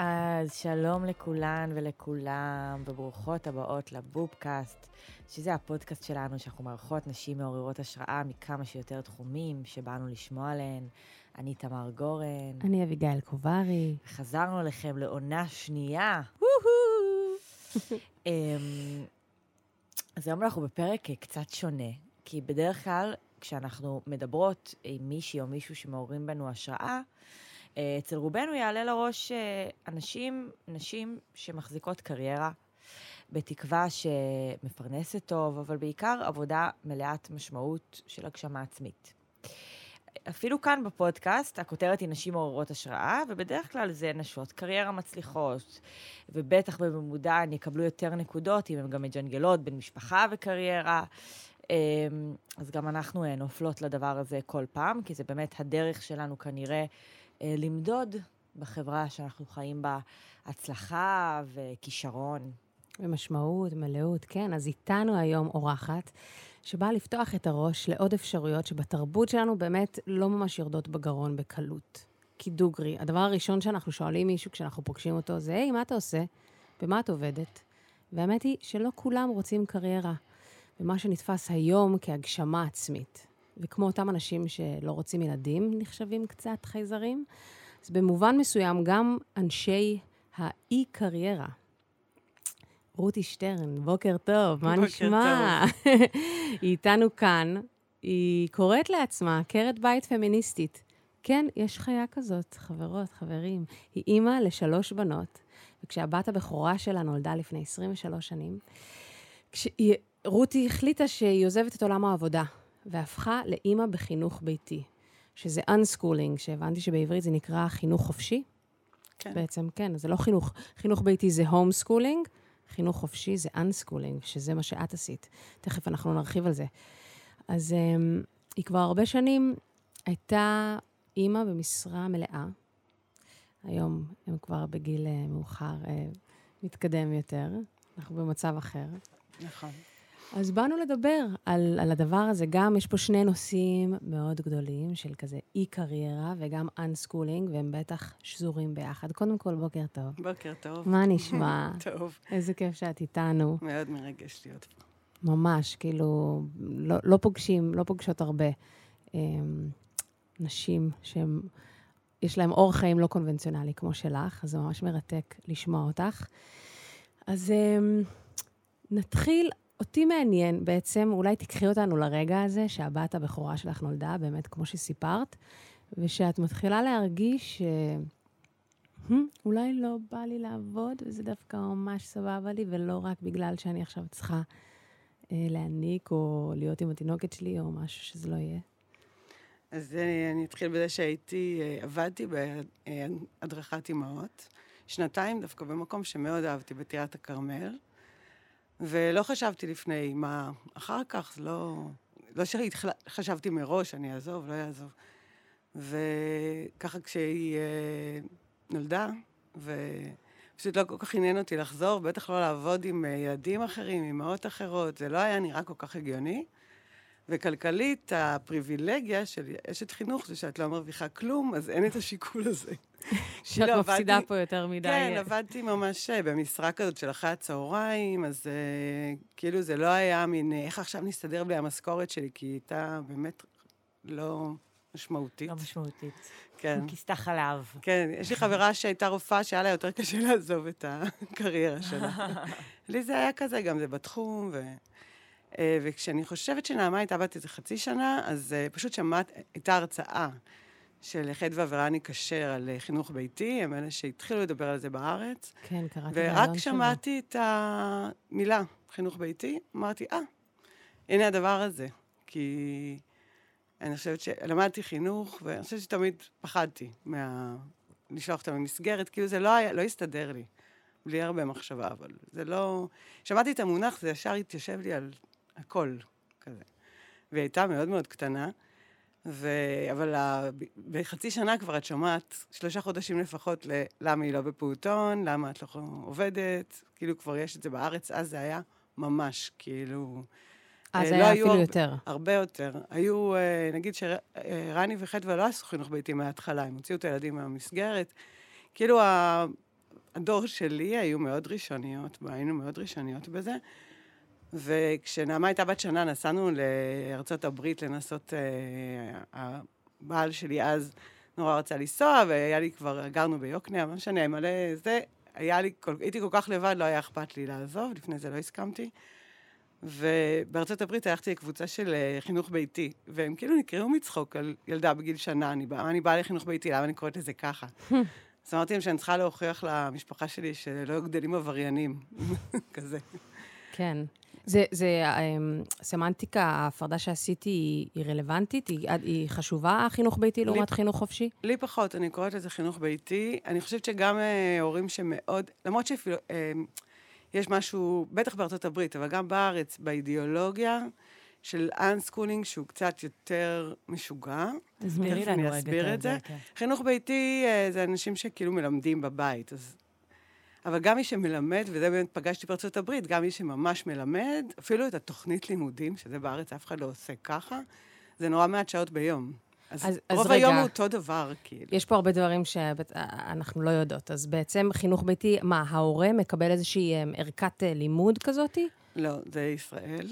אז שלום לכולן ולכולם, וברוכות הבאות לבובקאסט, שזה הפודקאסט שלנו שאנחנו מארחות נשים מעוררות השראה מכמה שיותר תחומים שבאנו לשמוע עליהן. אני תמר גורן. אני אביגיל קוברי. חזרנו אליכם לעונה שנייה. אמ, אז היום אנחנו בפרק קצת שונה, כי בדרך כלל כשאנחנו מדברות עם מישהי או מישהו שמעוררים בנו השראה, אה, אצל רובנו יעלה לראש אה, אנשים, נשים שמחזיקות קריירה, בתקווה שמפרנסת טוב, אבל בעיקר עבודה מלאת משמעות של הגשמה עצמית. אפילו כאן בפודקאסט, הכותרת היא נשים מעוררות השראה, ובדרך כלל זה נשות קריירה מצליחות, ובטח בממודע הן יקבלו יותר נקודות אם הן גם מג'נגלות בין משפחה וקריירה. אמ, אז גם אנחנו אה, נופלות לדבר הזה כל פעם, כי זה באמת הדרך שלנו כנראה אה, למדוד בחברה שאנחנו חיים בה הצלחה וכישרון. ומשמעות, מלאות, כן. אז איתנו היום אורחת שבאה לפתוח את הראש לעוד אפשרויות שבתרבות שלנו באמת לא ממש יורדות בגרון בקלות. כי דוגרי, הדבר הראשון שאנחנו שואלים מישהו כשאנחנו פוגשים אותו זה, היי, מה אתה עושה? במה את עובדת? והאמת היא שלא כולם רוצים קריירה. ומה שנתפס היום כהגשמה עצמית. וכמו אותם אנשים שלא רוצים ילדים, נחשבים קצת חייזרים, אז במובן מסוים גם אנשי האי-קריירה. רותי שטרן, בוקר טוב, מה בוקר נשמע? היא איתנו כאן, היא קוראת לעצמה עקרת בית פמיניסטית. כן, יש חיה כזאת, חברות, חברים. היא אימא לשלוש בנות, וכשהבת הבכורה שלה נולדה לפני 23 שנים, כשהיא, רותי החליטה שהיא עוזבת את עולם העבודה, והפכה לאימא בחינוך ביתי, שזה unschooling, שהבנתי שבעברית זה נקרא חינוך חופשי. כן. בעצם, כן, זה לא חינוך. חינוך ביתי זה homeschooling, חינוך חופשי זה unschooling, שזה מה שאת עשית. תכף אנחנו נרחיב על זה. אז um, היא כבר הרבה שנים הייתה אימא במשרה מלאה. היום הם כבר בגיל uh, מאוחר, uh, מתקדם יותר. אנחנו במצב אחר. נכון. אז באנו לדבר על, על הדבר הזה. גם יש פה שני נושאים מאוד גדולים של כזה אי-קריירה וגם unschooling, והם בטח שזורים ביחד. קודם כל, בוקר טוב. בוקר טוב. מה נשמע? טוב. איזה כיף שאת איתנו. מאוד מרגש להיות פה. ממש, כאילו, לא, לא פוגשים, לא פוגשות הרבה אמ, נשים שהם, יש להם אורח חיים לא קונבנציונלי כמו שלך, אז זה ממש מרתק לשמוע אותך. אז אמ, נתחיל אותי מעניין בעצם, אולי תקחי אותנו לרגע הזה שהבת הבכורה שלך נולדה, באמת כמו שסיפרת, ושאת מתחילה להרגיש ש... "Hmm, אולי לא בא לי לעבוד, וזה דווקא ממש סבבה לי, ולא רק בגלל שאני עכשיו צריכה אה, להניק או להיות עם התינוקת שלי או משהו שזה לא יהיה. אז אה, אני אתחיל בזה שהייתי, אה, עבדתי בהדרכת אימהות, שנתיים דווקא במקום שמאוד אהבתי, בטירת הכרמל, ולא חשבתי לפני מה אחר כך, לא... לא שחשבתי מראש, אני אעזוב, לא אעזוב. וככה כשהיא אה, נולדה, ופשוט לא כל כך עניין אותי לחזור, בטח לא לעבוד עם אה, ילדים אחרים, עם אמהות אחרות, זה לא היה נראה כל כך הגיוני. וכלכלית, הפריבילגיה של אשת חינוך זה שאת לא מרוויחה כלום, אז אין את השיקול הזה. שאת כאילו, מפסידה עבדתי- פה יותר מדי. כן, עבדתי ממש אה, במשרה כזאת של אחרי הצהריים, אז uh, כאילו זה לא היה מין, אה, איך עכשיו נסתדר בלי המשכורת שלי, כי היא הייתה באמת לא משמעותית. לא משמעותית. כן. כיסתה חלב. כן, יש לי חברה שהייתה רופאה שהיה לה יותר קשה לעזוב את הקריירה שלה. לי זה היה כזה, גם זה בתחום, ו... וכשאני חושבת שנעמה הייתה בת איזה חצי שנה, אז פשוט שמעת, הייתה הרצאה של חדווה ורני כשר על אה, חינוך ביתי, הם אלה שהתחילו לדבר על זה בארץ. כן, קראתי ורק רעיון שלו. שמעתי את המילה חינוך ביתי, אמרתי, אה, הנה הדבר הזה. כי אני חושבת שלמדתי חינוך, ואני חושבת שתמיד פחדתי מה... לשלוח אותם למסגרת, כאילו זה לא היה, לא הסתדר לי, בלי הרבה מחשבה, אבל זה לא... שמעתי את המונח, זה ישר התיישב לי על הכל, כזה. והיא הייתה מאוד מאוד קטנה, ו... אבל ה... בחצי שנה כבר את שומעת שלושה חודשים לפחות ל... למה היא לא בפעוטון, למה את לא עובדת, כאילו כבר יש את זה בארץ, אז זה היה ממש, כאילו... אז אה, לא היה אפילו הרבה- יותר. הרבה יותר. היו, אה, נגיד שרני וחדווה לא עשו חינוך ביתי מההתחלה, הם הוציאו את הילדים מהמסגרת. כאילו הדור שלי היו מאוד ראשוניות, היינו מאוד ראשוניות בזה. וכשנעמה הייתה בת שנה, נסענו לארצות הברית לנסות, אה, הבעל שלי אז נורא רצה לנסוע, והיה לי כבר, גרנו ביוקנעם, לא משנה, מלא זה, היה לי, כל, הייתי כל כך לבד, לא היה אכפת לי לעזוב, לפני זה לא הסכמתי. ובארצות הברית הלכתי לקבוצה של אה, חינוך ביתי, והם כאילו נקראו מצחוק על ילדה בגיל שנה, אני באה, אני באה לחינוך ביתי, למה אני קוראת לזה ככה? אז אמרתי להם שאני צריכה להוכיח למשפחה שלי שלא גדלים עבריינים, כזה. כן. זה, זה, אמ, סמנטיקה, ההפרדה שעשיתי היא, היא רלוונטית? היא, היא חשובה, החינוך ביתי לעומת חינוך חופשי? לי פחות, אני קוראת לזה חינוך ביתי. אני חושבת שגם אה, הורים שמאוד, למרות שאפילו, אה, יש משהו, בטח בארצות הברית, אבל גם בארץ, באידיאולוגיה של unschooling, שהוא קצת יותר משוגע. תסבירי לנו רגע אסביר את זה. כן. חינוך ביתי אה, זה אנשים שכאילו מלמדים בבית, אז... אבל גם מי שמלמד, וזה באמת פגשתי בארצות הברית, גם מי שממש מלמד, אפילו את התוכנית לימודים, שזה בארץ אף אחד לא עושה ככה, זה נורא מעט שעות ביום. אז, אז- אז אז רוב רגע. היום הוא אותו דבר, כאילו. יש פה הרבה דברים שאנחנו לא יודעות. אז בעצם חינוך ביתי, מה, ההורה מקבל איזושהי אמ, ערכת אה, לימוד כזאתי? לא, זה ישראל,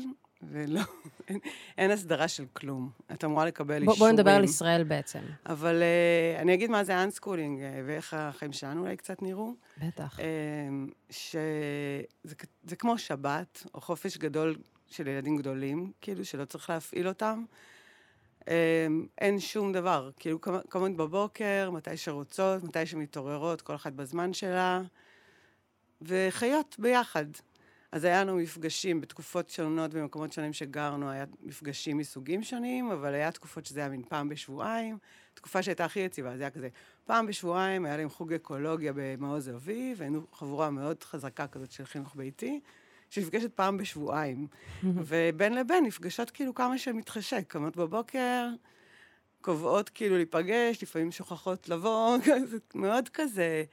ולא, אין, אין הסדרה של כלום. את אמורה לקבל בוא, אישורים. בואו נדבר על ישראל בעצם. אבל אה, אני אגיד מה זה אנסקולינג, uh, ואיך החיים שלנו אולי קצת נראו. בטח. אה, שזה כמו שבת, או חופש גדול של ילדים גדולים, כאילו שלא צריך להפעיל אותם. אה, אין שום דבר, כאילו קמ- קמות בבוקר, מתי שרוצות, מתי שמתעוררות, כל אחת בזמן שלה, וחיות ביחד. אז היה לנו מפגשים בתקופות שונות במקומות שונים שגרנו, היה מפגשים מסוגים שונים, אבל היה תקופות שזה היה מין פעם בשבועיים. תקופה שהייתה הכי יציבה, זה היה כזה, פעם בשבועיים היה להם חוג אקולוגיה במעוז אביב, היינו חבורה מאוד חזקה כזאת של חינוך ביתי, שנפגשת פעם בשבועיים. ובין לבין נפגשות כאילו כמה שמתחשק, קמות בבוקר, קובעות כאילו להיפגש, לפעמים שוכחות לבוא, מאוד כזה.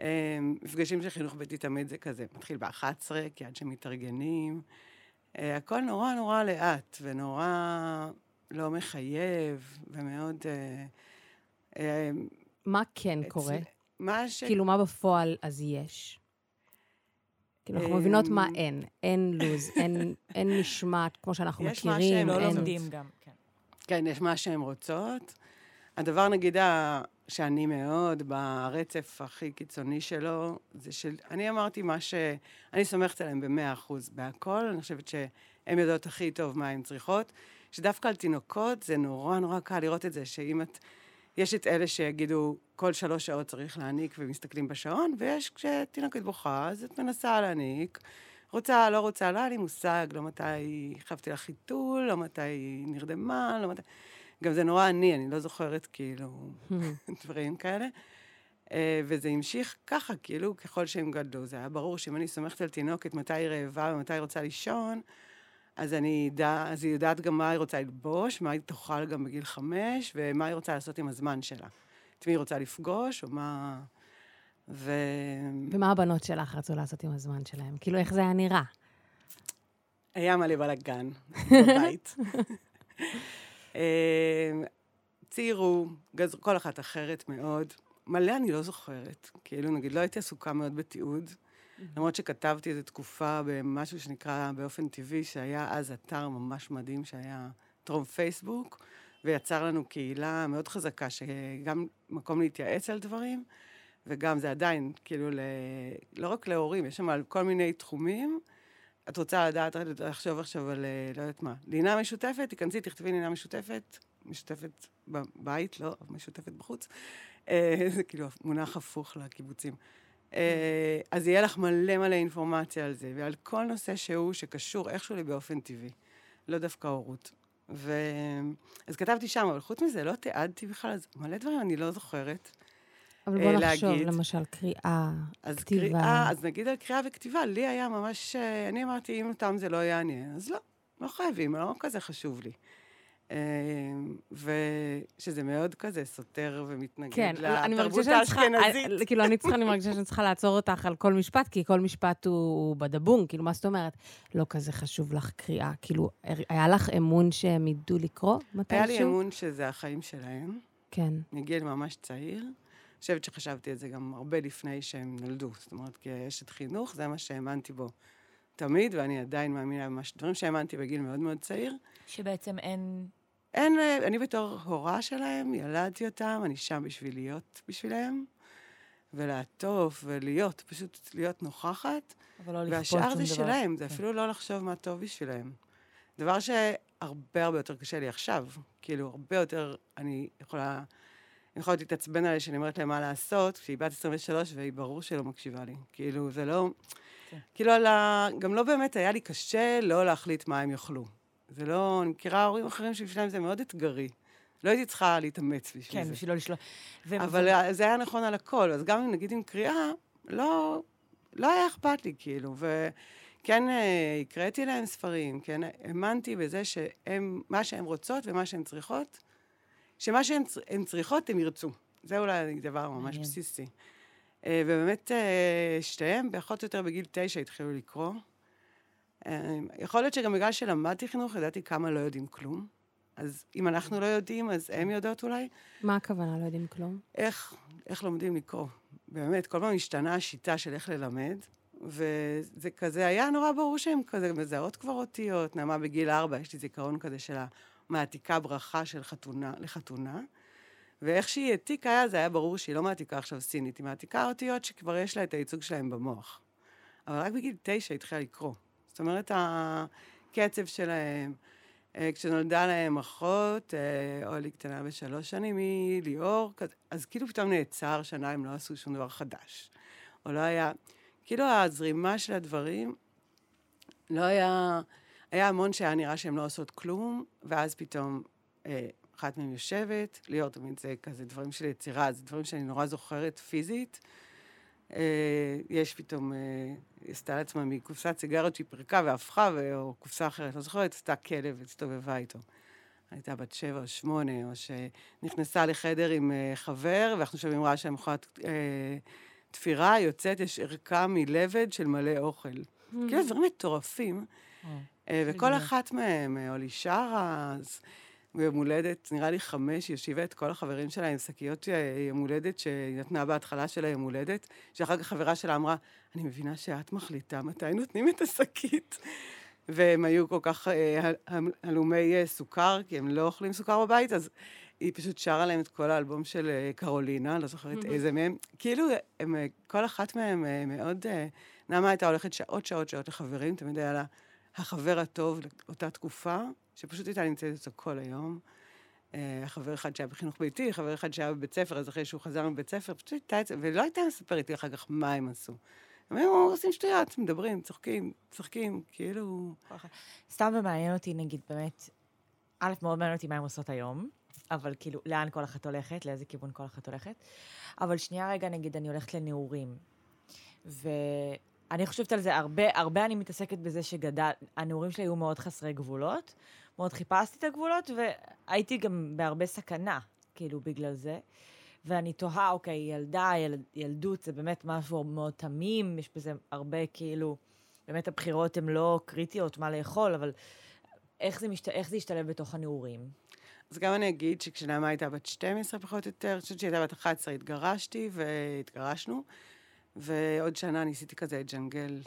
אה, מפגשים של חינוך ביתי תמיד זה כזה, מתחיל ב-11, כי עד שמתארגנים. אה, הכל נורא נורא לאט, ונורא לא מחייב, ומאוד... אה, אה, מה כן קורה? מה ש... כאילו, מה בפועל אז יש? כאילו, אנחנו אמ, מבינות מה אין. אין לו"ז, אין- משמעת כמו שאנחנו יש מה מכירים. שהם לא לומדים גם, כן. כן, יש מה שהן רוצות. הדבר, נגיד, שאני מאוד, ברצף הכי קיצוני שלו, זה של... אני אמרתי מה ש... אני סומכת עליהן במאה אחוז בהכל, אני חושבת שהן יודעות הכי טוב מה הן צריכות. שדווקא על תינוקות זה נורא נורא קל לראות את זה, שאם את... יש את אלה שיגידו, כל שלוש שעות צריך להעניק ומסתכלים בשעון, ויש כשתינוקת בוכה, אז את מנסה להעניק. רוצה, לא רוצה, לא היה לי מושג, לא מתי חייבתי לה חיתול, לא מתי נרדמה, לא מתי... גם זה נורא עני, אני לא זוכרת כאילו דברים כאלה. אה, וזה המשיך ככה, כאילו, ככל שהם גדלו. זה היה ברור שאם אני סומכת על תינוקת מתי היא רעבה ומתי היא רוצה לישון, אז אני אדע, אז היא יודעת גם מה היא רוצה ללבוש, מה היא תאכל גם בגיל חמש, ומה היא רוצה לעשות עם הזמן שלה. את מי היא רוצה לפגוש, או מה... ו... ומה הבנות שלך רצו לעשות עם הזמן שלהם? כאילו, איך זה היה נראה? היה מלא בלאגן בבית. אה, ציירו, גז... כל אחת אחרת מאוד. מלא אני לא זוכרת. כאילו, נגיד, לא הייתי עסוקה מאוד בתיעוד. למרות שכתבתי איזו תקופה במשהו שנקרא באופן טבעי, שהיה אז אתר ממש מדהים, שהיה טרום פייסבוק, ויצר לנו קהילה מאוד חזקה, שגם מקום להתייעץ על דברים, וגם זה עדיין, כאילו, ל... לא רק להורים, יש שם על כל מיני תחומים. את רוצה לדעת, לחשוב עכשיו על, אה, לא יודעת מה, לינה משותפת, תיכנסי, תכתבי לינה משותפת, משותפת בבית, לא, משותפת בחוץ. אה, זה כאילו מונח הפוך לקיבוצים. אה, אז יהיה לך מלא מלא אינפורמציה על זה, ועל כל נושא שהוא שקשור איכשהו לי באופן טבעי, לא דווקא הורות. ו... אז כתבתי שם, אבל חוץ מזה לא תיעדתי בכלל, אז מלא דברים אני לא זוכרת. אבל אה, בוא נחשוב, להגיד. למשל, קריאה, אז כתיבה. קריאה, אז נגיד על קריאה וכתיבה, לי היה ממש, אה, אני אמרתי, אם אותם זה לא יעניין, אז לא, לא חייבים, לא כזה חשוב לי. אה, ושזה מאוד כזה סותר ומתנגד כן, לתרבות האשכנזית. כאילו, אני צריכה, אני מרגישה שאני צריכה לעצור אותך על כל משפט, כי כל משפט הוא בדבון, כאילו, מה זאת אומרת? לא כזה חשוב לך קריאה, כאילו, היה לך אמון שהם ידעו לקרוא מתישהו? היה לי אמון שזה החיים שלהם. כן. מגיל ממש צעיר. חושבת שחשבתי על זה גם הרבה לפני שהם נולדו. זאת אומרת, כאשת חינוך, זה מה שהאמנתי בו תמיד, ואני עדיין מאמינה ממש דברים שהאמנתי בגיל מאוד מאוד צעיר. שבעצם אין... אין, אה, אני בתור הורה שלהם, ילדתי אותם, אני שם בשביל להיות בשבילם, ולעטוף ולהיות, פשוט להיות נוכחת. אבל לא לכפות והשאר שום זה דבר. שלהם, זה כן. אפילו לא לחשוב מה טוב בשבילם. דבר שהרבה הרבה יותר קשה לי עכשיו. כאילו, הרבה יותר אני יכולה... אני יכולה להתעצבן עליה שאני אומרת להם מה לעשות, כשהיא בת 23 והיא ברור שלא מקשיבה לי. כאילו, זה לא... כן. כאילו, על ה... גם לא באמת היה לי קשה לא להחליט מה הם יאכלו. זה לא... אני מכירה הורים אחרים שבשבילם זה מאוד אתגרי. לא הייתי צריכה להתאמץ בשביל כן, זה. בשביל לא לשלוט. ו- אבל זה היה נכון על הכל, אז גם אם נגיד עם קריאה, לא, לא היה אכפת לי, כאילו, וכן אה, הקראתי להם ספרים, כן, האמנתי בזה שהם, מה שהן רוצות ומה שהן צריכות, שמה שהן הן צריכות, הם ירצו. זה אולי דבר ממש מעניין. בסיסי. אה, ובאמת, אה, שתיהם, פחות או יותר בגיל תשע התחילו לקרוא. אה, יכול להיות שגם בגלל שלמדתי חינוך, ידעתי כמה לא יודעים כלום. אז אם אנחנו לא יודעים, אז הם יודעות אולי. מה הכוונה? לא יודעים כלום? איך, איך לומדים לקרוא. באמת, כל פעם השתנה השיטה של איך ללמד, וזה כזה היה נורא ברור שהן כזה מזהות כבר אותיות. נעמה בגיל ארבע, יש לי זיכרון כזה של המעתיקה ברכה של חתונה לחתונה. ואיך שהיא העתיקה זה היה ברור שהיא לא מעתיקה עכשיו סינית, היא מעתיקה אותיות שכבר יש לה את הייצוג שלהם במוח. אבל רק בגיל תשע היא התחילה לקרוא. זאת אומרת, הקצב שלהם, אה, כשנולדה להם אחות, אה, אולי קטנה בשלוש שנים, היא ליאור, אז כאילו פתאום נעצר שנה, הם לא עשו שום דבר חדש. או לא היה, כאילו הזרימה של הדברים, לא היה, היה המון שהיה נראה שהן לא עושות כלום, ואז פתאום אה, אחת מהן יושבת, ליאור תמיד זה כזה דברים של יצירה, זה דברים שאני נורא זוכרת פיזית. אה, יש פתאום, אה, היא עשתה לעצמה מקופסת סיגריות שהיא פירקה והפכה, ו- או קופסה אחרת, לא זוכרת, עשתה כלב והסתובבה איתו. הייתה בת שבע או שמונה, או שנכנסה לחדר עם אה, חבר, ואנחנו שומעים רעש של מכונת אה, תפירה, יוצאת, יש ערכה מלבד של מלא אוכל. כאילו, דברים מטורפים. אה, וכל. אחת מהם, אה, אולי שרה, ביום הולדת, נראה לי חמש, היא הושיבה את כל החברים שלה עם שקיות אה, יום הולדת שהיא נתנה בהתחלה של היום הולדת, שאחר כך חברה שלה אמרה, אני מבינה שאת מחליטה מתי נותנים את השקית. והם היו כל כך אה, הל- הל- הלומי אה, סוכר, כי הם לא אוכלים סוכר בבית, אז היא פשוט שרה להם את כל האלבום של אה, קרולינה, לא זוכרת איזה מהם. כאילו, הם, כל אחת מהם מאוד... נעמה הייתה הולכת שעות, שעות, שעות לחברים, תמיד היה לה החבר הטוב לאותה תקופה, שפשוט הייתה נמצאת איתו כל היום. אה, חבר אחד שהיה בחינוך ביתי, חבר אחד שהיה בבית ספר, אז אחרי שהוא חזר מבית ספר, פשוט הייתה אצל... ולא הייתה מספרת לי אחר כך מה הם עשו. הם היו עושים שטויות, מדברים, צוחקים, צוחקים, כאילו... סתם ומעניין אותי, נגיד, באמת, א', מאוד מעניין אותי מה הן עושות היום, אבל כאילו, לאן כל אחת הולכת, לאיזה כיוון כל אחת הולכת. אבל שנייה רגע, נגיד, אני הולכת לנעורים. ואני חושבת על זה הרבה, הרבה אני מתעסקת בזה שגדל, הנעורים שלי היו מאוד חסרי גבולות, מאוד חיפשתי את הגבולות, והייתי גם בהרבה סכנה, כאילו, בגלל זה. ואני תוהה, אוקיי, ילדה, יל, ילדות, זה באמת משהו מאוד תמים, יש בזה הרבה, כאילו, באמת הבחירות הן לא קריטיות מה לאכול, אבל איך זה, משת... איך זה ישתלב בתוך הנעורים? אז גם אני אגיד שכשנעמה הייתה בת 12 פחות או יותר, אני חושבת שהיא הייתה בת 11, התגרשתי והתגרשנו, ועוד שנה ניסיתי כזה לג'נגל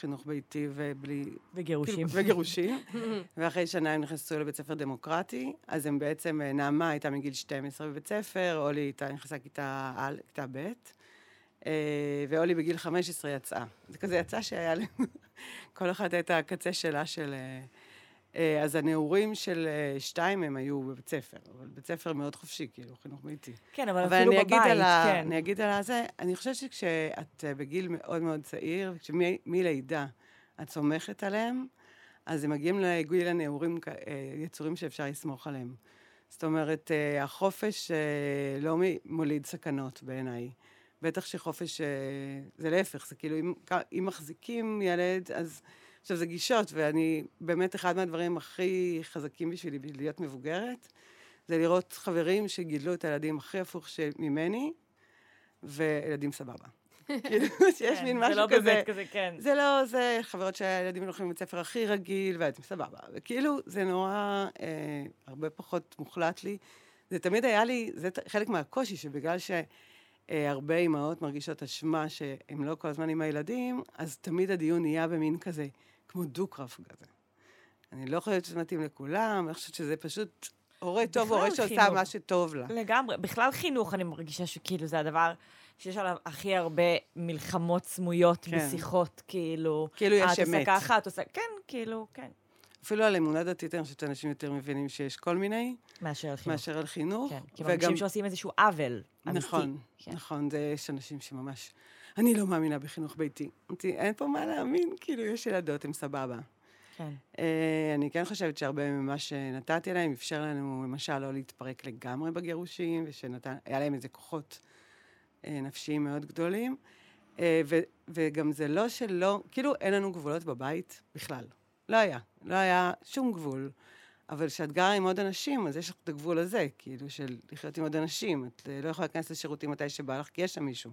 חינוך ביתי ובלי... וגירושים. כאילו, וגירושים. ואחרי שנה הם נכנסו לבית ספר דמוקרטי, אז הם בעצם, אה, נעמה הייתה מגיל 12 בבית ספר, אולי הייתה נכנסה כיתה א', כיתה ב', אה, ואולי בגיל 15 יצאה. זה כזה יצא שהיה להם, כל אחת הייתה הקצה שלה של... אה, אז הנעורים של אה, שתיים הם היו בבית ספר, אבל בית ספר מאוד חופשי, כאילו, חינוך ביתי. כן, אבל, אבל אפילו בבית, ה... כן. אני אגיד על הזה, אני חושבת שכשאת אה, בגיל מאוד מאוד צעיר, כשמלידה את סומכת עליהם, אז הם מגיעים לגיל הנעורים יצורים שאפשר לסמוך עליהם. זאת אומרת, החופש לא מוליד סכנות בעיניי. בטח שחופש, זה להפך, זה כאילו, אם, אם מחזיקים ילד, אז עכשיו, זה גישות, ואני, באמת, אחד מהדברים הכי חזקים בשבילי, בשביל להיות מבוגרת, זה לראות חברים שגידלו את הילדים הכי הפוך ממני, וילדים סבבה. כאילו, שיש כן, מין משהו זה לא כזה. באמת כזה, כן. זה לא, זה חברות שהילדים הולכים לבית ספר הכי רגיל, והילדים סבבה. וכאילו, זה נורא, אה, הרבה פחות מוחלט לי. זה תמיד היה לי, זה חלק מהקושי, שבגלל שהרבה אימהות מרגישות אשמה שהן לא כל הזמן עם הילדים, אז תמיד הדיון נהיה במין כזה, כמו דו-קרב כזה. אני לא חושבת שזה מתאים לכולם, אני חושבת שזה פשוט הורה טוב, הורה שעושה. מה שטוב לה. לגמרי. בכלל חינוך, אני מרגישה שכאילו זה הדבר שיש עליו הכי הרבה מלחמות סמויות כן. בשיחות, כאילו... כאילו יש "אה, את עושה אמת. ככה, את עושה... כן, כאילו, כן. אפילו על אמונה דתית, אני חושבת שאנשים יותר מבינים שיש כל מיני, מאשר על חינוך. מאשר על חינוך. כן, כי מרגישים שעושים איזשהו עוול אמיתי. נכון, כן. נכון, זה, יש אנשים שממש... אני לא מאמינה בחינוך ביתי. אמרתי, אין פה מה להאמין, כאילו, יש ילדות, הן סבבה. כן. אה, אני כן חושבת שהרבה ממה שנתתי להם אפשר לנו, למשל, לא להתפרק לגמרי בגירושים, ושהיה להם איזה כוחות אה, נפשיים מאוד גדולים. אה, ו, וגם זה לא שלא, כאילו, אין לנו גבולות בבית בכלל. לא היה. לא היה שום גבול. אבל כשאת גרה עם עוד אנשים, אז יש לך את הגבול הזה, כאילו, של לחיות עם עוד אנשים. את לא יכולה להיכנס לשירותים מתי שבא לך, כי יש שם מישהו.